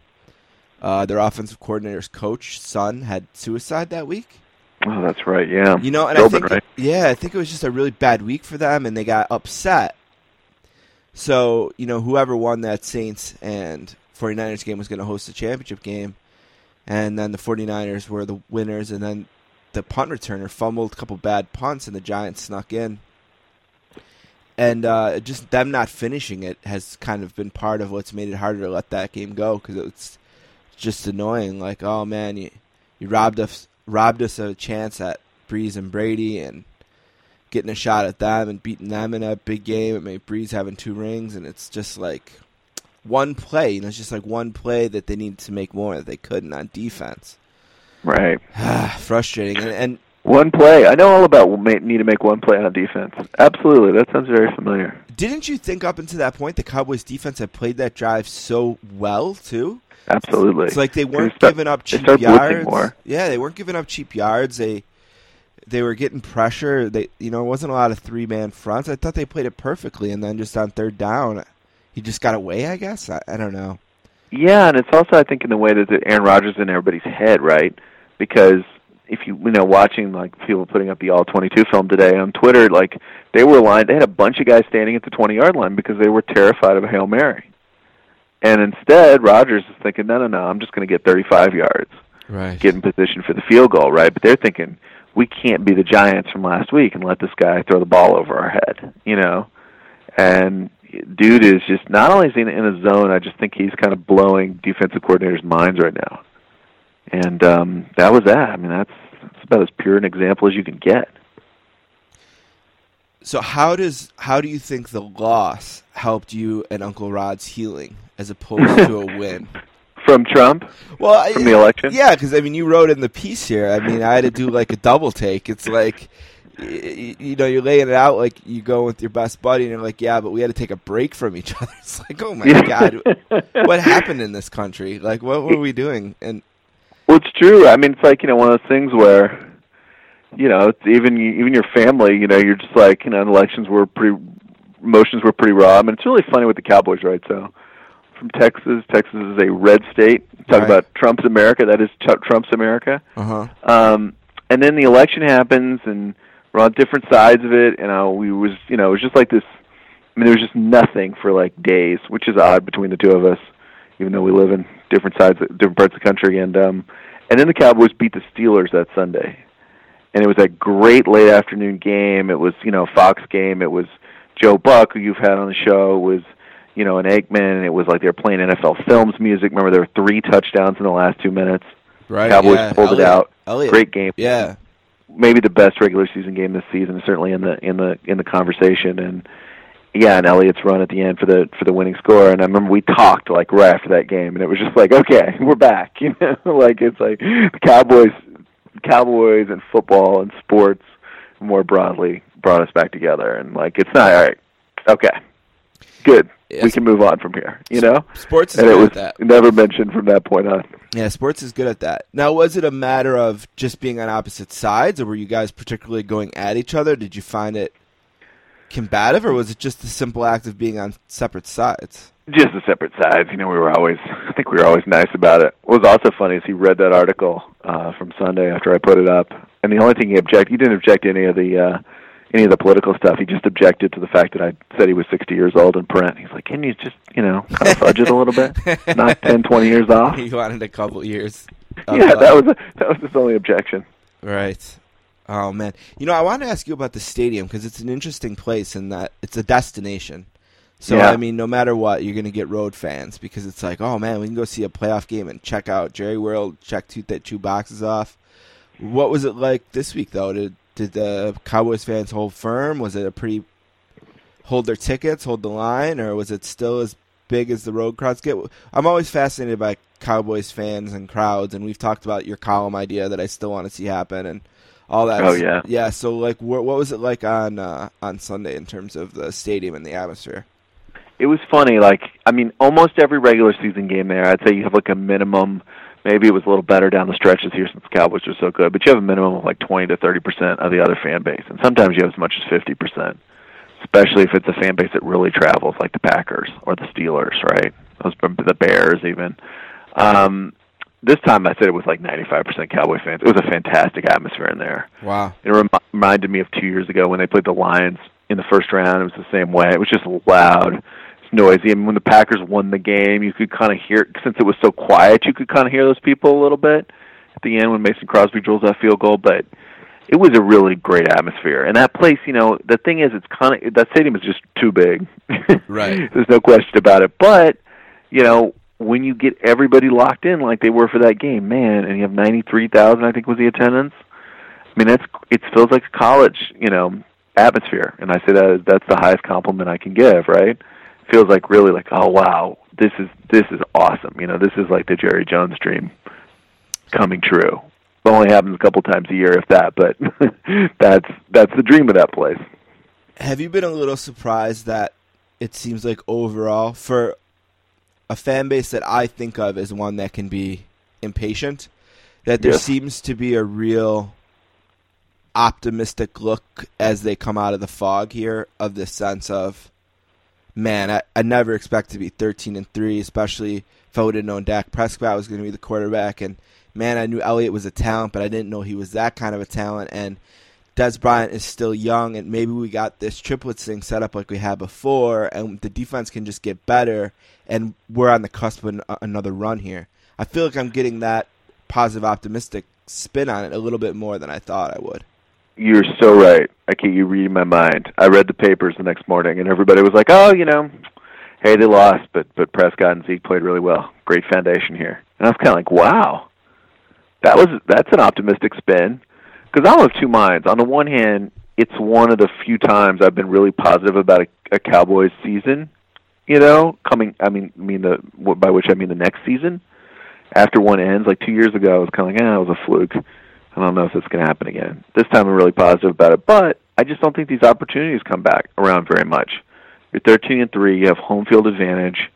uh, their offensive coordinator's coach son had suicide that week. Oh, that's right. Yeah, You know, and I think right? yeah, I think it was just a really bad week for them, and they got upset. So you know, whoever won that Saints and 49ers game was going to host the championship game, and then the 49ers were the winners, and then the punt returner fumbled a couple bad punts, and the Giants snuck in. And uh, just them not finishing it has kind of been part of what's made it harder to let that game go because it's just annoying. Like, oh man, you you robbed us robbed us of a chance at Brees and Brady and getting a shot at them and beating them in a big game. It made Brees having two rings, and it's just like one play. You know, it's just like one play that they needed to make more that they couldn't on defense. Right. [sighs] Frustrating. And, and One play. I know all about need to make one play on defense. Absolutely. That sounds very familiar. didn't you think up until that point the Cowboys defense had played that drive so well too? Absolutely. It's like they weren't giving up cheap yards. Yeah, they weren't giving up cheap yards. They they were getting pressure. They you know, it wasn't a lot of three man fronts. I thought they played it perfectly and then just on third down he just got away, I guess. I, I don't know. Yeah, and it's also I think in the way that the Aaron Rodgers is in everybody's head, right? Because if you you know watching like people putting up the all 22 film today on Twitter, like they were lined, they had a bunch of guys standing at the 20 yard line because they were terrified of a hail mary, and instead Rodgers is thinking, no, no, no, I'm just going to get 35 yards, Right. get in position for the field goal, right? But they're thinking we can't be the Giants from last week and let this guy throw the ball over our head, you know, and dude is just not only is he in, in a zone. I just think he's kind of blowing defensive coordinators' minds right now. And um, that was that. I mean, that's, that's about as pure an example as you can get. So how does how do you think the loss helped you and Uncle Rod's healing as opposed to a win? [laughs] From Trump, Well, I- from the election. Yeah, because I mean, you wrote in the piece here. I mean, I had to do like a double take. It's like, you, know, you're laying it out like you go with your best buddy, and you're like, yeah, but we had to take a break from each other. [laughs] It's like, oh my god, [laughs] what happened in this country? Like, what were we doing? And Well, it's true. I mean, it's like you know one of those things where, you know, it's even even your family. You know, you're just like you know, elections were pretty, emotions were pretty raw. I mean, it's really funny with the Cowboys, right? So, from Texas, Texas is a red state. Talk Right. about Trump's America. That is Tr- Trump's America. uh huh, Um, and then the election happens, and we're on different sides of it. And uh, we was, you know, it was just like this. I mean, there was just nothing for like days, which is odd between the two of us, even though we live in different sides, different parts of the country. And um, and then the Cowboys beat the Steelers that Sunday, and it was a great late afternoon game. It was, you know, Fox game. It was Joe Buck, who you've had on the show, was you know, an Aikman, and it was like they were playing NFL Films music. Remember, there were three touchdowns in the last two minutes. right. Cowboys yeah. pulled it out. Elliott. Great game Yeah, maybe the best regular season game this season, certainly in the in the in the conversation. And yeah, and Elliott's run at the end for the for the winning score. And I remember we talked like right after that game, and it was just like, okay, [laughs] we're back. [laughs] You know, like it's like the Cowboys, Cowboys, and football and sports more broadly brought us back together. And like it's not all right. Okay, good. We can move on from here. You know. sports is And it good was at that. never mentioned from that point on. Yeah, sports is good at that. Now, was it a matter of just being on opposite sides, or were you guys particularly going at each other? Did you find it combative, or was it just the simple act of being on separate sides? just the separate sides. You know, we were always, I think we were always nice about it. What was also funny is he read that article uh, from Sunday after I put it up, and the only thing he objected, he didn't object to any of the uh, any of the political stuff. He just objected to the fact that I said he was 60 years old in print. He's like, can you just, you know, kind of fudge it a little bit, [laughs] Not 10, 20 years off? he wanted a couple years. Yeah, uh, that was that was his only objection. Right. Oh man, you know I wanted to ask you about the stadium because it's an interesting place in that it's a destination. So Yeah. I mean, no matter what, you're going to get road fans because it's like, oh man, we can go see a playoff game and check out Jerry World, check two that two boxes off. What was it like this week though? Did did the Cowboys fans hold firm? Was it a pretty hold their tickets, hold the line, or was it still as big as the road crowds get? I'm always fascinated by Cowboys fans and crowds, and we've talked about your column idea that I still want to see happen and all that. Oh, yeah. yeah. So like, what, what was it like on uh, on Sunday in terms of the stadium and the atmosphere? it was funny. Like, I mean, almost every regular season game there, I'd say you have like a minimum. Maybe it was a little better down the stretches here since the Cowboys are so good, but you have a minimum of like 20 to 30 percent of the other fan base, and sometimes you have as much as 50 percent. Especially if it's a fan base that really travels, like the Packers or the Steelers, right? Those the Bears, even. Um, this time, I said it was like 95 percent Cowboy fans. It was a fantastic atmosphere in there. Wow. It rem- reminded me of two years ago when they played the Lions in the first round. It was the same way. It was just loud, noisy. And when the Packers won the game, you could kind of hear, since it was so quiet, you could kind of hear those people a little bit at the end when Mason Crosby drills that field goal. But it was a really great atmosphere. And that place, you know, the thing is, it's kind of that stadium is just too big. Right. [laughs] There's no question about it. But you know, when you get everybody locked in like they were for that game, man, and you have 93,000, I think was the attendance. I mean, that's it feels like a college, you know, atmosphere, and I say that that's the highest compliment I can give, right? It feels like really like, oh wow, this is this is awesome. You know, this is like the Jerry Jones dream coming true. It only happens a couple times a year, if that, but [laughs] that's that's the dream of that place. Have you been a little surprised that it seems like overall for a fan base that I think of as one that can be impatient, that there Yes. seems to be a real optimistic look as they come out of the fog here of this sense of man, I, I never expect to be 13 and 3, especially if I would have known Dak Prescott was going to be the quarterback. And man, I knew Elliott was a talent, but I didn't know he was that kind of a talent. And Dez Bryant is still young, and maybe we got this triplets thing set up like we had before, and the defense can just get better, and we're on the cusp of an, uh, another run here. I feel like I'm getting that positive, optimistic spin on it a little bit more than I thought I would. You're so right. I keep you reading my mind. I read the papers the next morning, and everybody was like, "Oh, you know, hey, they lost, but but Prescott and Zeke played really well. Great foundation here." And I was kind of like, "Wow, that was that's an optimistic spin." Because I'm of two minds. On the one hand, it's one of the few times I've been really positive about a, a Cowboys season. You know, coming. I mean, mean the by which I mean the next season. After one ends, like two years ago, I was kind of like, "Ah, it was a fluke." I don't know if it's going to happen again. This time I'm really positive about it, but I just don't think these opportunities come back around very much. You're 13 and 3, you have home field advantage.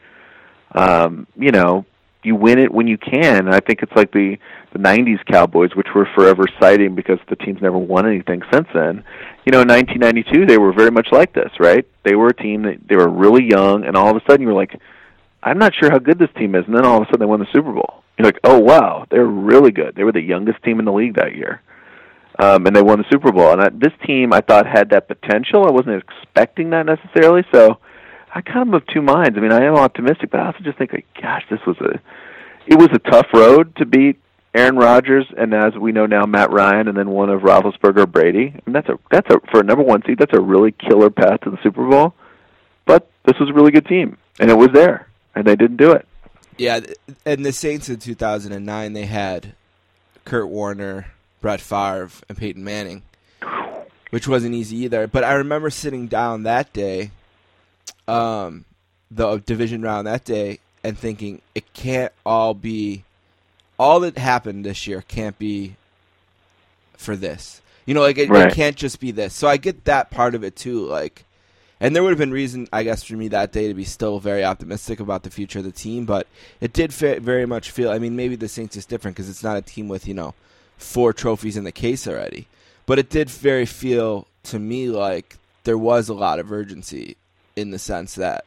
Um, you know, you win it when you can. I think it's like the the 90s Cowboys which were forever citing because the team's never won anything since then. You know, in 1992 they were very much like this, right? They were a team that they were really young and all of a sudden you were like I'm not sure how good this team is and then all of a sudden they won the Super Bowl. You're like, "Oh wow, they're really good." They were the youngest team in the league that year um, and they won the Super Bowl. And I, this team, I thought, had that potential. I wasn't expecting that necessarily, so I kind of of two minds. I mean, I am optimistic, but I also just think, like, gosh, this was a it was a tough road to beat Aaron Rodgers, and as we know now, Matt Ryan, and then one of Roethlisberger Brady. I mean, that's a that's a for a number one seed. That's a really killer path to the Super Bowl. But this was a really good team, and it was there, and they didn't do it. Yeah, and the Saints in 2009 they had Kurt Warner, Brett Favre, and Peyton Manning, which wasn't easy either. But I remember sitting down that day, um, the division round that day, and thinking it can't all be, all that happened this year can't be for this. You know, like it, Right. it can't just be this. So I get that part of it too. Like, and there would have been reason, I guess, for me that day to be still very optimistic about the future of the team. But it did very much feel. I mean, maybe the Saints is different because it's not a team with you know four trophies in the case already. But it did very feel to me like there was a lot of urgency in the sense that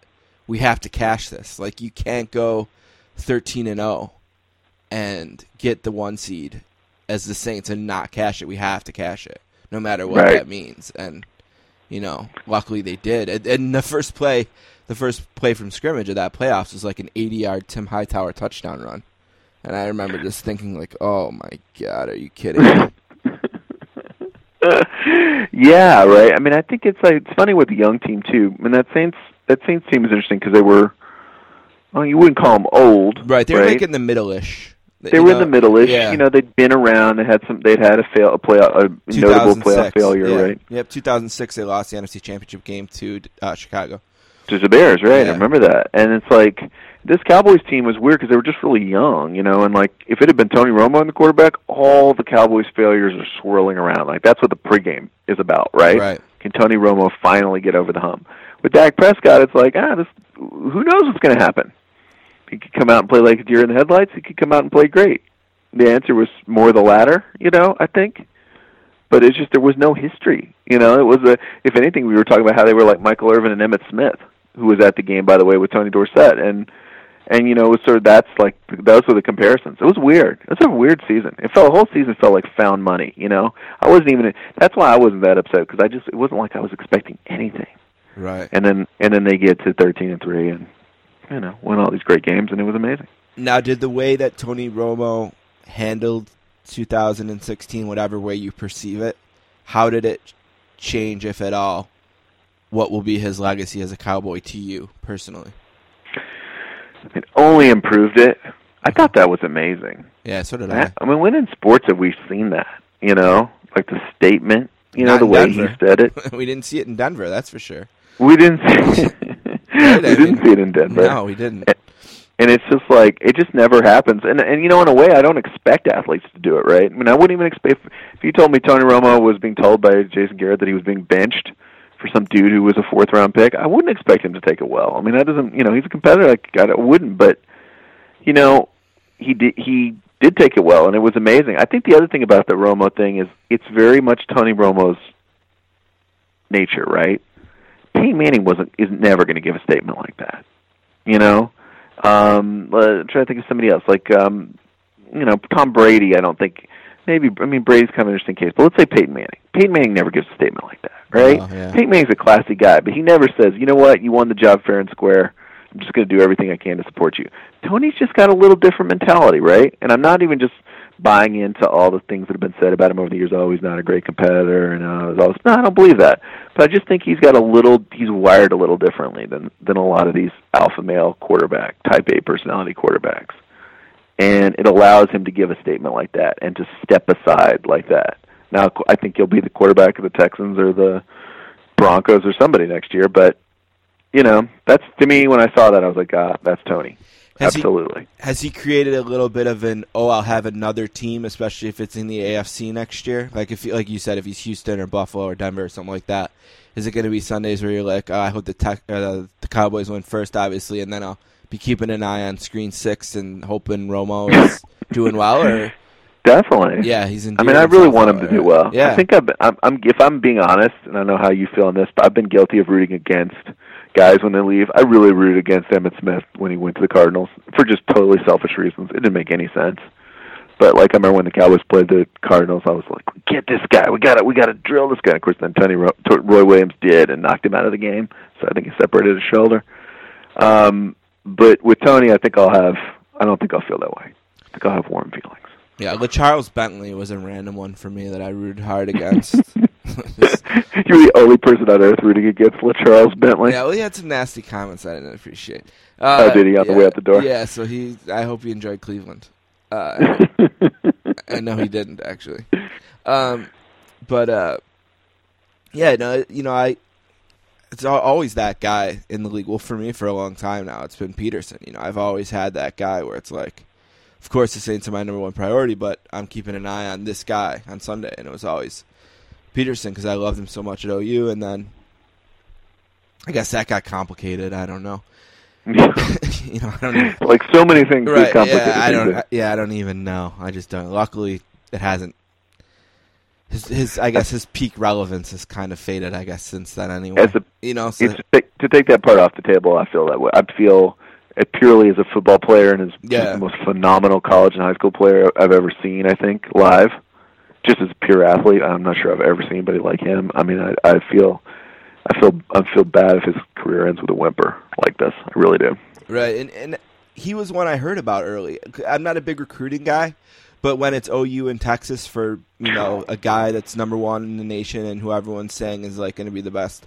we have to cash this. Like you can't go thirteen and zero and get the one seed as the Saints and not cash it. We have to cash it, no matter what Right. that means. And you know, luckily they did. And, and the first play, the first play from scrimmage of that playoffs was like an eighty-yard Tim Hightower touchdown run. And I remember just thinking, like, "Oh my God, are you kidding [laughs] yeah, right. I mean, I think it's like it's funny with the young team too. I mean, that Saints that Saints team is interesting because they were, well, you wouldn't call them old, right? They were right? like in the middle-ish. They You were know, in the middle-ish. Yeah. You know, they'd been around. They had some. They'd had a fail, a playoff, a notable 2006, playoff failure, yeah. right? Yep, 2006 they lost the NFC Championship game to uh, Chicago. To the Bears, right? Yeah. I remember that. And it's like this Cowboys team was weird because they were just really young, you know. And like if it had been Tony Romo in the quarterback, all the Cowboys failures are swirling around. Like that's what the pregame is about, right? Right. Can Tony Romo finally get over the hump? With Dak Prescott, it's like ah, this. Who knows what's going to happen? He could come out and play like a deer in the headlights. He could come out and play great. The answer was more the latter, you know. I think but it's just there was no history. You know, it was a. If anything, we were talking about how they were like Michael Irvin and Emmitt Smith, who was at the game, by the way, with Tony Dorsett, and and you know, it was sort of that's like those were the comparisons. It was weird. It was a weird season. It felt the whole season felt like found money. You know, I wasn't even. That's why I wasn't that upset because I just it wasn't like I was expecting anything. Right. And then and then they get to thirteen and three and you know won all these great games and it was amazing. Now, did the way that Tony Romo handled 2016, whatever way you perceive it, how did it change, if at all, what will be his legacy as a Cowboy to you personally? It only improved it. I thought that was amazing. Yeah, so did I. I mean, when in sports have we seen that? You know, like the statement. You know, the way Denver. he said it. [laughs] we didn't see it in Denver, that's for sure. We didn't see. [laughs] Right, we didn't see it in Denver. No, we didn't. And it's just like it just never happens. And and you know, in a way, I don't expect athletes to do it. Right? I mean, I wouldn't even expect if, if you told me Tony Romo was being told by Jason Garrett that he was being benched for some dude who was a fourth round pick. I wouldn't expect him to take it well. I mean, that doesn't. You know, he's a competitor. Like I wouldn't. But you know, he did. He did take it well, and it was amazing. I think the other thing about the Romo thing is it's very much Tony Romo's nature, right? Peyton Manning wasn't is never going to give a statement like that. You know, um, uh, trying to think of somebody else like um, you know Tom Brady. I don't think maybe I mean Brady's kind of an interesting case, but let's say Peyton Manning. Peyton Manning never gives a statement like that, right? No, yeah. Peyton Manning's a classy guy, but he never says, you know what, you won the job fair and square. I'm just going to do everything I can to support you. Tony's just got a little different mentality, right? And I'm not even just buying into all the things that have been said about him over the years. Oh, he's not a great competitor, and uh, this. no, I don't believe that. But I just think he's got a little. He's wired a little differently than than a lot of these alpha male quarterback, type A personality quarterbacks, and it allows him to give a statement like that and to step aside like that. Now, I think he'll be the quarterback of the Texans or the Broncos or somebody next year, but you know, that's to me when I saw that I was like, ah, that's Tony. Has he- Absolutely. Has he created a little bit of an oh I'll have another team, especially if it's in the AFC next year? Like if like you said, if he's Houston or Buffalo or Denver or something like that, is it going to be Sundays where you're like, oh, I hope the tech, uh, the Cowboys win first, obviously, and then I'll be keeping an eye on Screen Six and hoping Romo is [laughs] doing well, or Definitely. yeah, he's. In I mean, I really want him to do well. Yeah, I think I've, I'm, I'm, if I'm being honest, and I know how you feel on this, but I've been guilty of rooting against guys when they leave. I really rooted against Emmitt Smith when he went to the Cardinals for just totally selfish reasons. It didn't make any sense. But like I remember when the Cowboys played the Cardinals, I was like, "Get this guy! We got to, we got to drill this guy." Of course, then Tony Ro- Roy Williams did and knocked him out of the game. So I think he separated his shoulder. Um, but with Tony, I think I'll have. I don't think I'll feel that way. I think I'll have warm feelings. yeah. LeCharles Bentley was a random one for me that I rooted hard against. [laughs] [laughs] You're the only person on earth rooting against LeCharles Bentley. Yeah, well, he had some nasty comments I didn't appreciate. Uh, Oh, did he on the yeah, way out the door? Yeah, so he. I hope he enjoyed Cleveland. Uh, I know he [laughs] didn't actually. Um, but uh, yeah, no, you know, I. It's always that guy in the league. Well, for me, for a long time now, it's been Peterson. You know, I've always had that guy where it's like, of course, the Saints are my number one priority, but I'm keeping an eye on this guy on Sunday, and it was always Peterson because I loved him so much at OU, and then I guess that got complicated. I don't know. [laughs] you know, I don't even, like so many things right. complicated. Yeah, I don't. Yeah, I don't even know. I just don't. Luckily, it hasn't. His, his, I guess his peak relevance has kind of faded. I guess since then, anyway. As a- you know, so It's to take, that part off the table. I feel that way. I feel it purely as a football player and as Yeah. the most phenomenal college and high school player I've ever seen. I think live, just as a pure athlete. I'm not sure I've ever seen anybody like him. I mean, I, I feel, I feel, I feel bad if his career ends with a whimper like this. I really do. Right, and and he was one I heard about early. I'm not a big recruiting guy, but when it's OU in Texas for you know a guy that's number one in the nation and who everyone's saying is like going to be the best,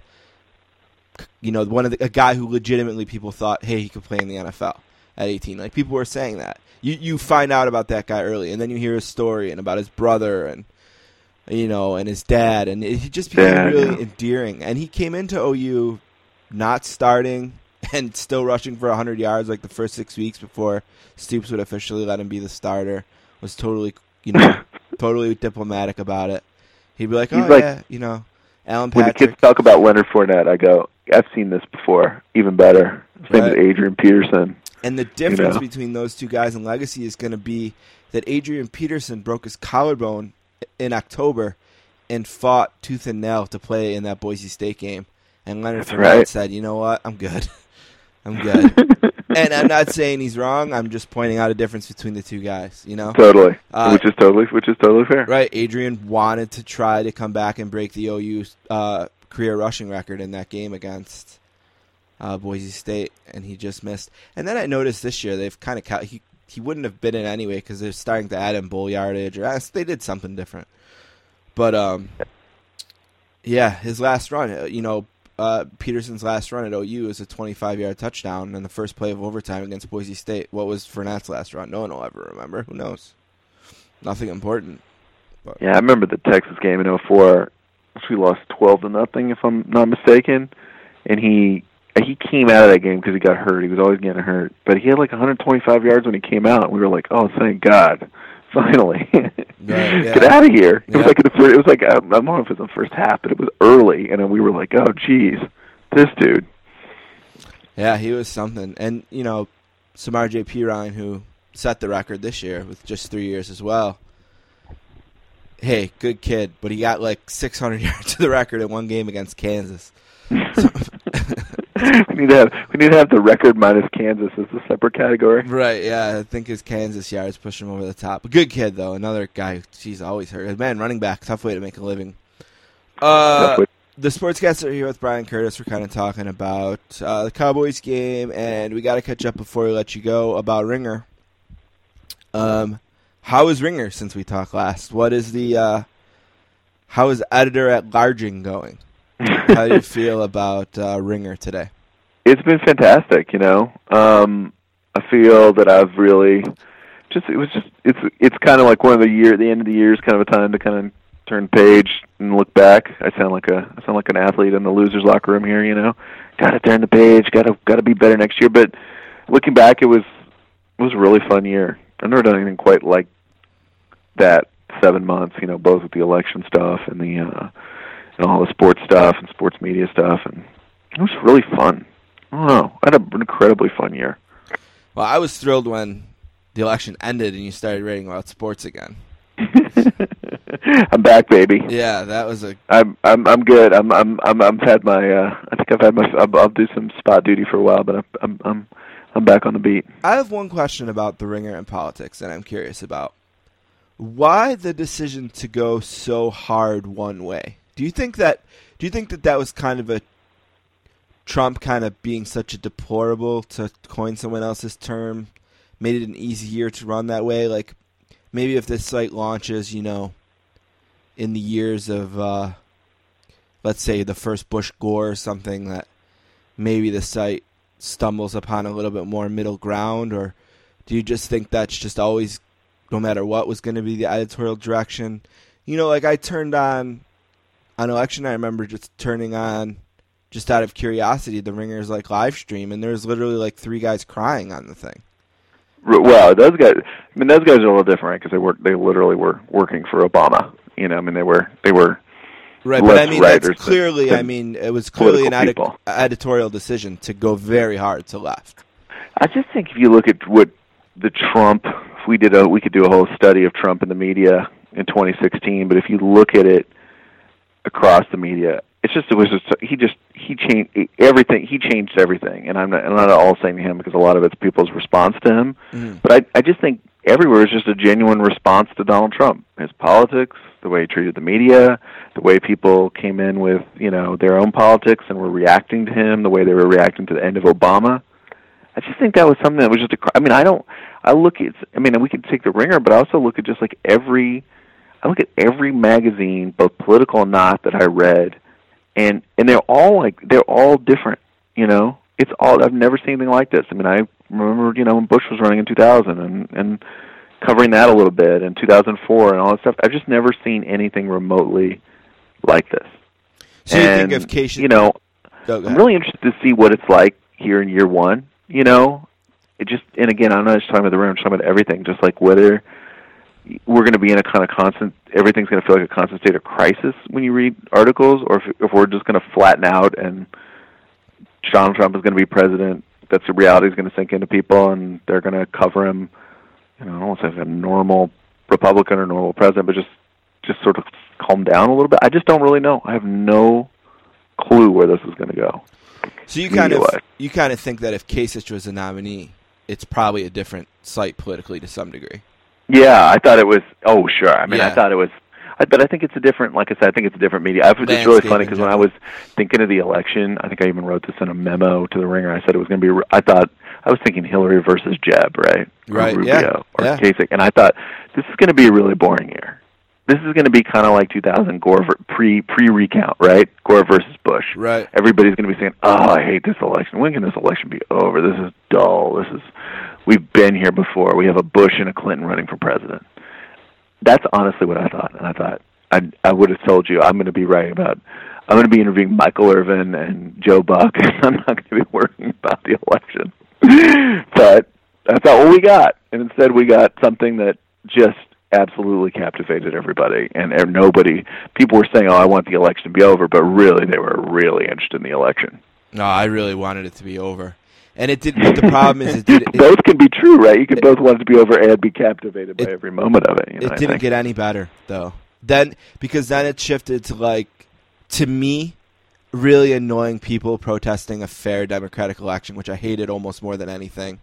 you know, one of the, a guy who legitimately people thought, hey, he could play in the NFL at 18. Like people were saying that. You you find out about that guy early, and then you hear his story and about his brother and you know and his dad, and it, he just became really endearing. And he came into OU not starting [laughs] and still rushing for 100 yards like the first six weeks before Stoops would officially let him be the starter. Was totally, you know, [laughs] totally diplomatic about it. He'd be like, "Oh like- yeah, you know, Alan When the kids talk about Leonard Fournette, I go, I've seen this before. Even better. His name Right. is Adrian Peterson. And the difference know? between those two guys in legacy is going to be that Adrian Peterson broke his collarbone in October and fought tooth and nail to play in that Boise State game. And Leonard Fournette right. said, "You know what? I'm good. [laughs] I'm good." [laughs] and I'm not saying he's wrong. I'm just pointing out a difference between the two guys. You know, Totally, Uh, which is totally, which is totally fair. right? Adrian wanted to try to come back and break the OU uh, career rushing record in that game against uh, Boise State, and he just missed. And then I noticed this year they've kind of he he wouldn't have been in anyway because they're starting to add in bull yardage or they did something different. But um, yeah, his last run, uh, you know, uh, Peterson's last run at OU is a 25 yard touchdown in the first play of overtime against Boise State. What was Fournette's last run? No one will ever remember. Who knows? Nothing important. But, Yeah, I remember the Texas game in '04. We lost twelve to nothing, if I'm not mistaken. And he he came out of that game because he got hurt. He was always getting hurt, but he had like 125 yards when he came out. And we were like, "Oh, thank God, [laughs] finally, Right, [laughs] yeah. get out of here!" It Yeah. was like the first, it was like uh, I don't know if it was the first half, but it was early, and then we were like, "Oh, geez, this dude." Yeah, he was something. And, you know, Samaje Perine, who set the record this year with just three years as well. Hey, good kid, but he got like 600 [laughs] yards to the record in one game against Kansas. [laughs] we need to have we need to have the record minus Kansas as a separate category. Right, yeah, I think his Kansas yards pushed him over the top. Good kid, though. Another guy, she's always hurt. Man, running back, tough way to make a living. Uh, the Sportscaster here with Bryan Curtis. We're kind of talking about uh, the Cowboys game, and we got to catch up before we let you go about Ringer. Um, how is Ringer since we talked last? What is the uh, how is editor at Larging going? How do you [laughs] feel about uh, Ringer today? it's been fantastic you know um i feel that i've really just it was just it's it's kind of like one of the year the end of the year is kind of a time to kind of turn page and look back i sound like a i sound like an athlete in the losers locker room here you know gotta turn the page gotta gotta be better next year but looking back it was it was a really fun year. I've never done anything quite like that. Seven months, you know, both with the election stuff and the uh, and all the sports stuff and sports media stuff, and it was really fun. I don't know. I had an incredibly fun year. Well, I was thrilled when the election ended and you started writing about sports again. [laughs] I'm back, baby. Yeah, that was a I'm I'm I'm good. I'm I'm I'm I've had my uh I think I've had my I'll, I'll do some spot duty for a while, but I'm I'm I'm I'm back on the beat. I have one question about the ringer and politics that I'm curious about. Why the decision to go so hard one way? Do you think that do you think that that was kind of a Trump kind of being such a deplorable to coin someone else's term made it an easy year to run that way? Like maybe if this site launches, you know, in the years of uh let's say the first Bush Gore or something that maybe the site stumbles upon a little bit more middle ground? Or do you just think that's just always no matter what was going to be the editorial direction? You know like i turned on on election i remember just turning on just out of curiosity the ringers like live stream and there was literally like three guys crying on the thing Well, those guys. I mean, those guys are a little different because they work. They literally were working for Obama. You know, I mean, they were they were right but i mean that's clearly i mean it was clearly an political editorial decision to go very hard to left I just think if you look at what the Trump, if we did a, we could do a whole study of Trump in the media in 2016. But if you look at it across the media, it's just it was just he just he changed everything. He changed everything, and I'm not I'm not at all saying him because a lot of it's people's response to him. Mhm. But I I just think everywhere is just a genuine response to Donald Trump, his politics, the way he treated the media, the way people came in with you know their own politics and were reacting to him, the way they were reacting to the end of Obama. I just think that was something that was just a. I mean, I don't. I look at. I mean, we could take the Ringer, but I also look at just like every. I look at every magazine, both political and not, that I read, and and they're all like they're all different. You know, it's all. I've never seen anything like this. I mean, I remember you know when Bush was running in 2000 and and covering that a little bit in 2004 and all that stuff. I've just never seen anything remotely like this. so you think of Case you know, Oh, I'm really interested to see what it's like here in year one. You know, it just and again, I'm not just talking about the room. I'm just talking about everything. Just like whether we're going to be in a kind of constant, everything's going to feel like a constant state of crisis when you read articles, or if, if we're just going to flatten out and Donald Trump is going to be president. That's the reality is going to sink into people, and they're going to cover him. You know, I don't want to say like a normal Republican or normal president, but just just sort of calm down a little bit. I just don't really know. I have no clue where this is going to go. So you kind of you kind of think that if Kasich was a nominee, it's probably a different site politically to some degree. Yeah, I thought it was. Oh, sure. I mean, Yeah. I thought it was. I, but I think it's a different. Like I said, I think it's a different media. I was it's really funny because when I was thinking of the election, I think I even wrote this in a memo to the Ringer. I said it was going to be. I thought I was thinking Hillary versus Jeb, right? Or Right, Rubio yeah, or yeah. Kasich, and I thought this is going to be a really boring year. This is going to be kind of like 2000 Gore pre pre recount, right? Gore versus Bush. Right. Everybody's going to be saying, "Oh, I hate this election. When can this election be over? This is dull. This is we've been here before. We have a Bush and a Clinton running for president." That's honestly what I thought, and I thought I I would have told you I'm going to be right about. I'm going to be interviewing Michael Irvin and Joe Buck. [laughs] I'm not going to be worrying about the election. but that's not what we got, and instead we got something that just absolutely captivated everybody, and and nobody. People were saying, "Oh, I want the election to be over," but really, they were really interested in the election. No, I really wanted it to be over, and it did. But the problem is, it did. It, [laughs] both can be true, right? You can both want it to be over and be captivated by It- every moment of it. You know, it didn't get any better though. Then because then it shifted to like to me really annoying people protesting a fair democratic election, which I hated almost more than anything.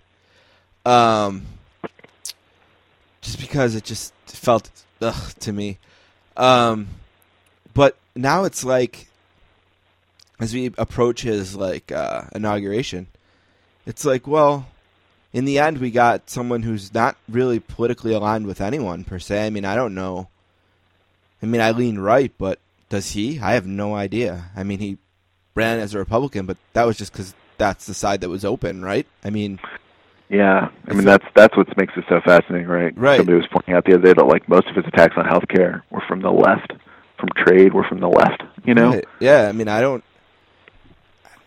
Um, just because it just felt ugh to me. Um, but now it's like as we approach his like uh, inauguration, it's like well in the end, we got someone who's not really politically aligned with anyone per se. I mean, I don't know. I mean, I lean right, but does he? I have no idea. I mean, he ran as a Republican, but that was just because that's the side that was open, right? I mean, Yeah, I mean that's that's what makes it so fascinating, right? Right. Somebody was pointing out the other day that like most of his attacks on healthcare were from the left, from trade were from the left. You know, right. yeah. I mean, I don't.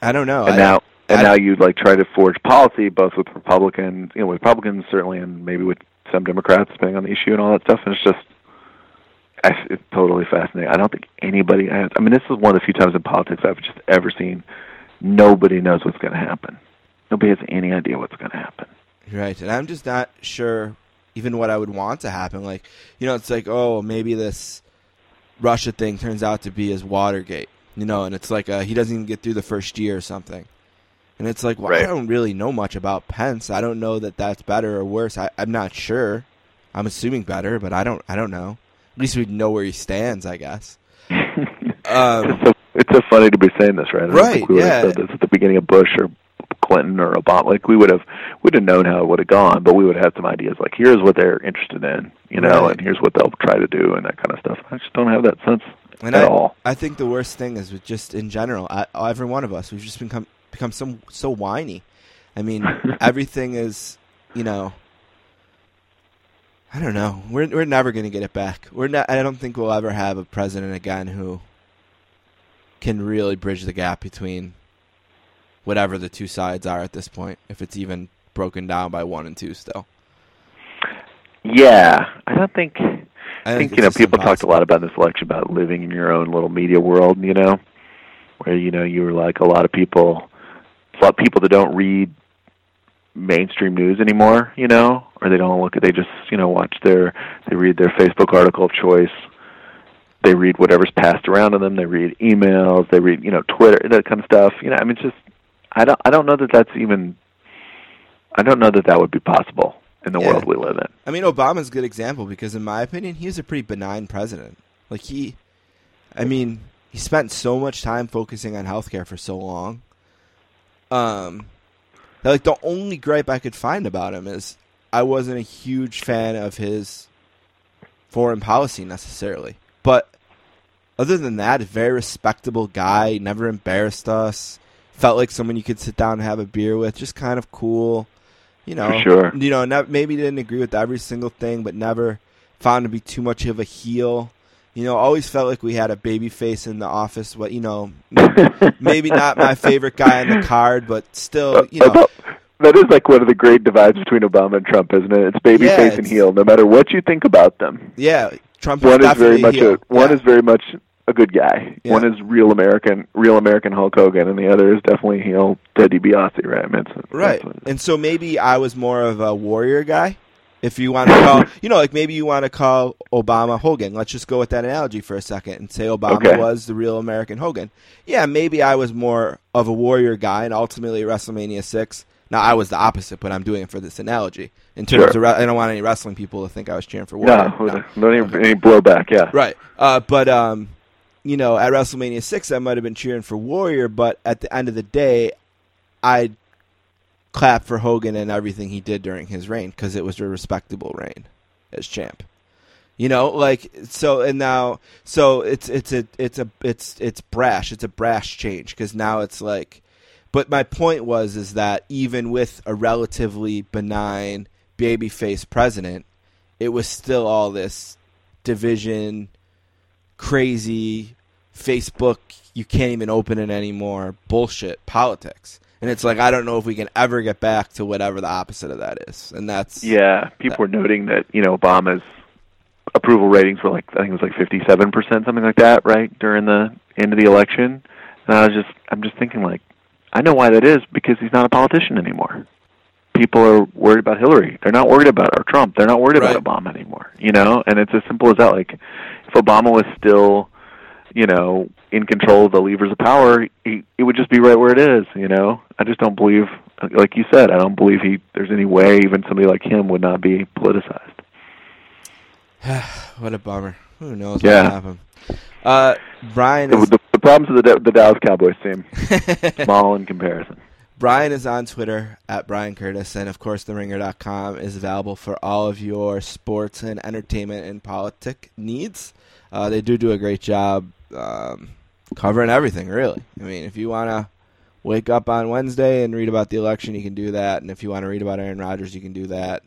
I don't know. and I, now and I- now you'd like try to forge policy both with Republicans, you know, with Republicans certainly, and maybe with some Democrats, depending on the issue and all that stuff. And it's just, I- it's totally fascinating. I don't think anybody. Has, I mean, this is one of the few times in politics I've just ever seen nobody knows what's going to happen. Nobody has any idea what's going to happen. Right, and I'm just not sure even what I would want to happen. Like, you know, it's like, oh, maybe this Russia thing turns out to be his Watergate, you know, and it's like uh, he doesn't even get through the first year or something. And it's like, well, I don't really know much about Pence. I don't know that that's better or worse. I, I'm not sure. I'm assuming better, but I don't. I don't know. At least we know where he stands, I guess. [laughs] Um, it's so it's so funny to be saying this, right? I Right, think we yeah. said this at the beginning of Bush or Clinton or Obama. Like we would have would have known how it would have gone, but we would have had some ideas. Like here's what they're interested in, you know, Right. and here's what they'll try to do, and that kind of stuff. I just don't have that sense And at I, all. I think the worst thing is with just in general, I, every one of us, we've just become become so so whiny. I mean, [laughs] everything is, you know, I don't know. We're we're never going to get it back. We're not. I don't think we'll ever have a president again who can really bridge the gap between whatever the two sides are at this point, if it's even broken down by one and two still. Yeah, I don't think. I I think you know people talked a lot about this election about living in your own little media world, you know, where you know you were like a lot of people, a lot of people that don't read mainstream news anymore, you know, or they don't look at they just you know watch their they read their Facebook article of choice, they read whatever's passed around to them, they read emails, they read you know Twitter that kind of stuff, you know. I mean, it's just I don't I don't know that that's even I don't know that that would be possible in the Yeah. world we live in. I mean, Obama's a good example because, in my opinion, he was a pretty benign president. Like he, I mean, he spent so much time focusing on healthcare for so long. Um, like the only gripe I could find about him is I wasn't a huge fan of his foreign policy necessarily, but other than that, a very respectable guy. Never embarrassed us. Felt like someone you could sit down and have a beer with. Just kind of cool. You know, For sure. you know, maybe didn't agree with every single thing, but never found to be too much of a heel. You know, always felt like we had a baby face in the office. What you know, [laughs] maybe not my favorite guy on the card, but still, you know, that is like one of the great divides between Obama and Trump, isn't it? It's baby Yeah, face and heel. No matter what you think about them, yeah. Trump one is very much heel. a one Yeah. is very much a good guy. Yeah. One is real American, real American Hulk Hogan, and the other is definitely heel Ted DiBiase, right? I mean, it's- Right. it's- And so maybe I was more of a warrior guy. If you want to call, you know, like maybe you want to call Obama Hogan. Let's just go with that analogy for a second and say Obama Okay. was the real American Hogan. Yeah, maybe I was more of a warrior guy, and ultimately at WrestleMania six. Now I was the opposite, but I'm doing it for this analogy. In terms Sure. of, I don't want any wrestling people to think I was cheering for warrior. no, no, any, any blowback. Yeah, Right. Uh, but um, you know, at WrestleMania six, I might have been cheering for Warrior, but at the end of the day, I clap for Hogan and everything he did during his reign because it was a respectable reign as champ. You know, like so, and now so it's it's a it's a it's it's brash. It's a brash change because now it's like. But my point was is that even with a relatively benign babyface president, it was still all this division, crazy Facebook. You can't even open it anymore. Bullshit politics. And it's like I don't know if we can ever get back to whatever the opposite of that is. And that's yeah. People were noting that you know Obama's approval ratings were like I think it was like fifty-seven percent, something like that, right during the end of the election. And I was just I'm just thinking like I know why that is because he's not a politician anymore. People are worried about Hillary. They're not worried about or Trump. They're not worried Right. about Obama anymore. You know, and it's as simple as that. Like if Obama was still, you know, in control of the levers of power, he, it would just be right where it is. You know, I just don't believe, like you said, I don't believe he. There's any way even somebody like him would not be politicized. [sighs] what a bummer. Who knows Yeah. what happened? Uh, Bryan is the, the problems of the, the Dallas Cowboys team, [laughs] small in comparison. Bryan is on Twitter at Bryan Curtis, and of course, TheRinger.com is available for all of your sports and entertainment and politic needs. Uh, they do do a great job um, covering everything, really. I mean, if you want to wake up on Wednesday and read about the election, you can do that. And if you want to read about Aaron Rodgers, you can do that.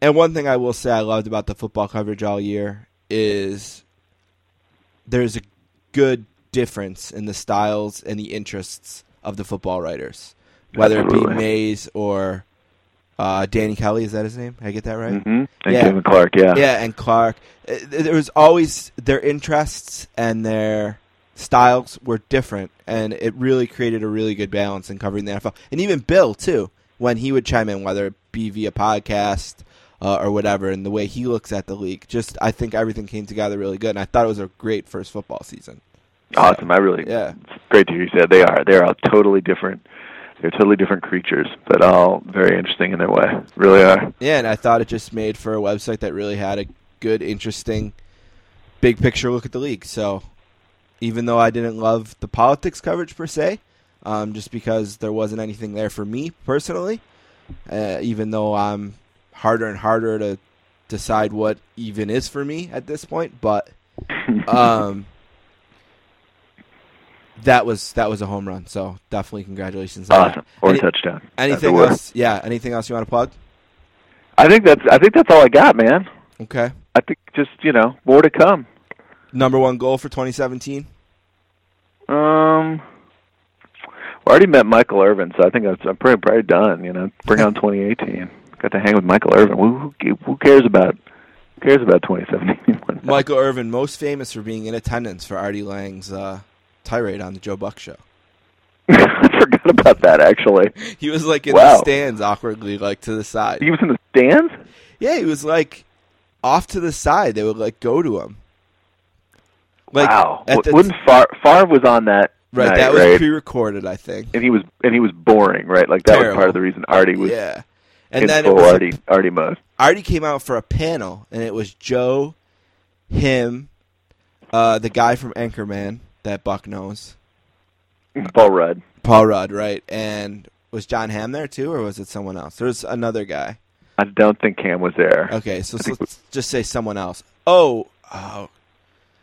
And one thing I will say I loved about the football coverage all year is there's a good difference in the styles and the interests of the football writers, whether it be Mays or uh, Danny Kelly. Is that his name? Did I get that right? hmm And Yeah. Kevin Clark, yeah. Yeah, and Clark. Uh, There was always their interests and their styles were different, and it really created a really good balance in covering the NFL. And even Bill too, when he would chime in, whether it be via podcast uh, or whatever, and the way he looks at the league, just I think everything came together really good, and I thought it was a great first football season. Awesome. I really, Yeah. it's great to hear you say that. They are. They are all totally different. They're totally different creatures, but all very interesting in their way. Really are. Yeah, and I thought it just made for a website that really had a good, interesting, big picture look at the league. So, even though I didn't love the politics coverage per se, um, just because there wasn't anything there for me personally, uh, even though I'm harder and harder to decide what even is for me at this point, but [laughs] um, that was that was a home run. So definitely congratulations. on that. awesome. Or Any- a touchdown. Anything else? Yeah. Anything else you want to plug? I think that's. I think that's all I got, man. Okay. I think just you know more to come. Number one goal for 2017. Um, we already met Michael Irvin, so I think I'm pretty pretty done. You know, bring on [laughs] 2018. Got to hang with Michael Irvin. Who, who, who cares about who cares about 2017? [laughs] Michael Irvin, most famous for being in attendance for Artie Lange's uh, tirade on the Joe Buck show. [laughs] I forgot about that. Actually, [laughs] He was like in Wow. the stands, awkwardly, like to the side. he was in the stands. Yeah, he was like off to the side. They would like go to him. Like, wow, the- wouldn't Favre was on that right? night, that was right? pre-recorded, I think. and he was and he was boring, right? Like that was part of the reason Artie was yeah, and in then it full was Artie Artie mode. Artie came out for a panel, and it was Joe, him, uh, the guy from Anchorman that Buck knows, Paul Rudd. Paul Rudd, right? And was Jon Hamm there too, or was it someone else? There was another guy. I don't think Cam was there. Okay, so, so let's just say someone else. Oh, oh,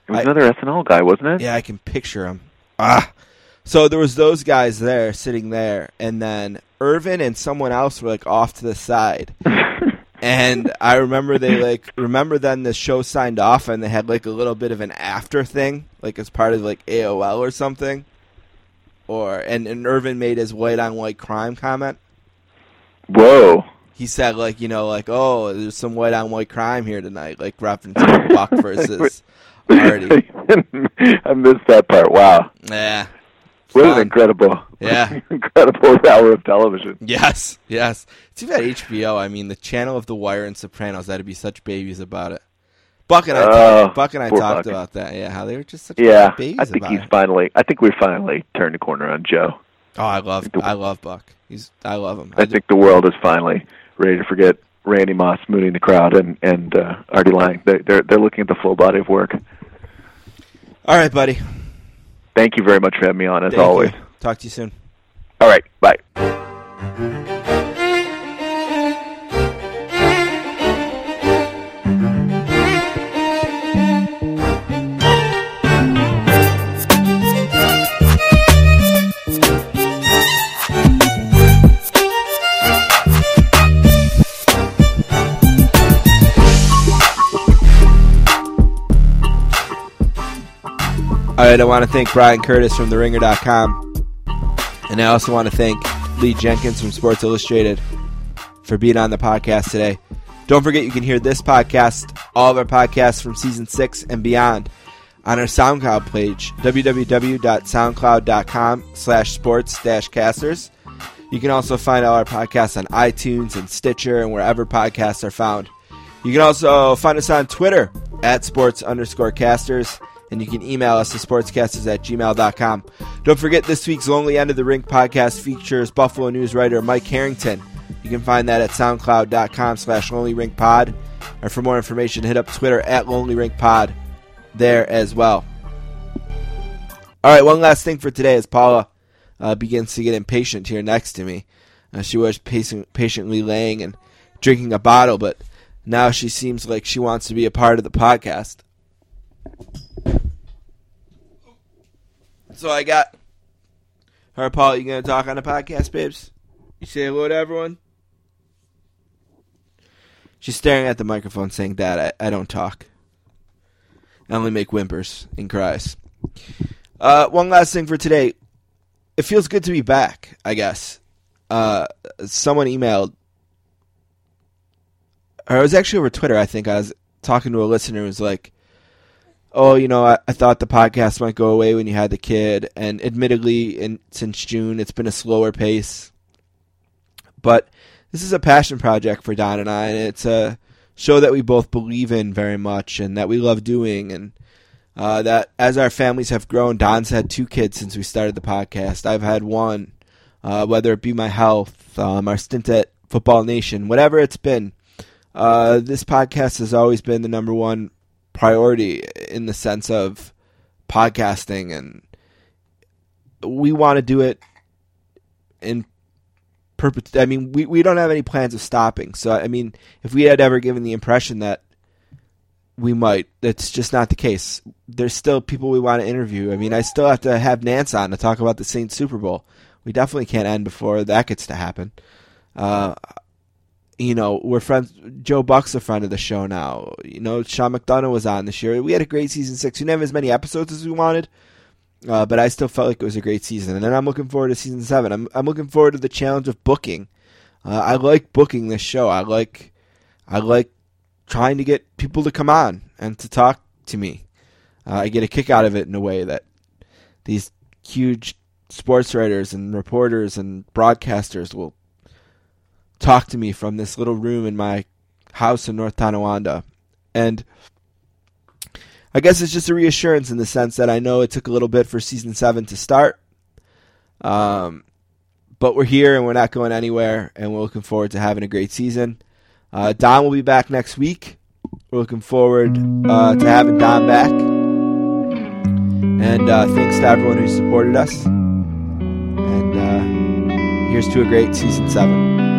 It was I- another SNL guy, wasn't it? yeah, I can picture him. Ah, so there was those guys there sitting there, and then Irvin and someone else were like off to the side. [laughs] And I remember they [laughs] like remember then the show signed off and they had like a little bit of an after thing, like as part of like AOL or something. Or and, and Irvin made his white on white crime comment. Whoa. He said like, you know, like, oh, there's some white on white crime here tonight, like referencing [laughs] Buck versus [laughs] Artie. I missed that part. Wow. Yeah. What an incredible, Yeah. [laughs] incredible hour of television. Yes, yes. Too bad HBO. I mean, the channel of The Wire and Sopranos. That'd be such babies about it. Buck and I, Oh, Buck and I talked Buck. about that. Yeah, how they were just such Yeah, babies I think about he's it. finally. I think we finally turned the corner on Joe. Oh, I love, I love Buck. He's, I love him. I think the world is finally ready to forget Randy Moss mooning the crowd and and uh, Artie Lange. They, they're they're looking at the full body of work. All right, buddy. Thank you very much for having me on, as Thank always. you. Talk to you soon. All right, bye. All right, I want to thank Bryan Curtis from TheRinger.com. And I also want to thank Lee Jenkins from Sports Illustrated for being on the podcast today. Don't forget you can hear this podcast, all of our podcasts from season six and beyond on our SoundCloud page, www.soundcloud.com slash sports dash casters. You can also find all our podcasts on iTunes and Stitcher and wherever podcasts are found. You can also find us on Twitter at sports underscore casters, and you can email us at sportscasters at gmail.com. Don't forget this week's Lonely End of the Rink podcast features Buffalo News writer Mike Harrington. You can find that at soundcloud.com slash lonelyrinkpod. Or for more information, hit up Twitter at lonelyrinkpod there as well. All right, one last thing for today as Paula uh, begins to get impatient here next to me. Uh, she was patient, patiently laying and drinking a bottle, but now she seems like she wants to be a part of the podcast. So I got. Right, Paul, you going to talk on the podcast, babes? You say hello to everyone? She's staring at the microphone saying, Dad, I, I don't talk. I only make whimpers and cries. Uh, one last thing for today. it feels good to be back. I guess. Uh, someone emailed, or it was actually over Twitter. I think I was talking to a listener who was like, "Oh, you know, I, I thought the podcast might go away when you had the kid, and admittedly, in since June, it's been a slower pace, but." This is a passion project for Don and I, and it's a show that we both believe in very much and that we love doing. And uh, that as our families have grown, Don's had two kids since we started the podcast. I've had one, uh, whether it be my health, um, our stint at Football Nation, whatever it's been. Uh, this podcast has always been the number one priority in the sense of podcasting, and we want to do it in perpet- I mean, we, we don't have any plans of stopping. So, I mean, if we had ever given the impression that we might, that's just not the case. There's still people we want to interview. I mean, I still have to have Nantz on to talk about the Saints Super Bowl. We definitely can't end before that gets to happen. Uh, you know, we're friends. Joe Buck's a friend of the show now. You know, Sean McDonough was on this year. We had a great season six. We didn't have as many episodes as we wanted, uh, but I still felt like it was a great season. And then I'm looking forward to season seven. I'm I'm looking forward to the challenge of booking. Uh, I like booking this show. I like I like trying to get people to come on and to talk to me. Uh, I get a kick out of it in a way that these huge sports writers and reporters and broadcasters will talk to me from this little room in my house in North Tonawanda. And I guess it's just a reassurance in the sense that I know it took a little bit for season seven to start. Um, but we're here and we're not going anywhere, and we're looking forward to having a great season. Uh, Don will be back next week. We're looking forward uh, to having Don back. And uh, thanks to everyone who supported us. And uh, here's to a great season seven.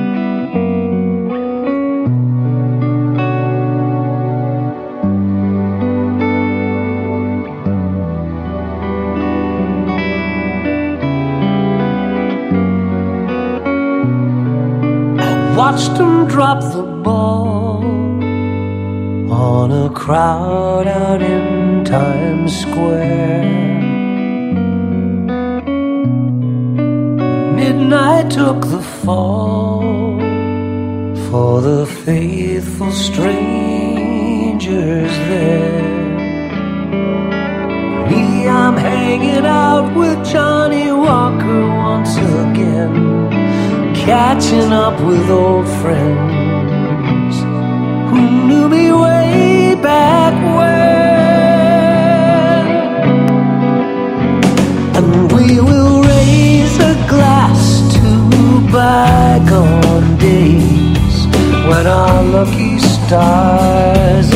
Watched him drop the ball on a crowd out in Times Square. Midnight took the fall for the faithful strangers there. Me, I'm hanging out with Johnny Walker once again catching up with old friends who knew me way back when. And we will raise a glass to bygone days when our lucky stars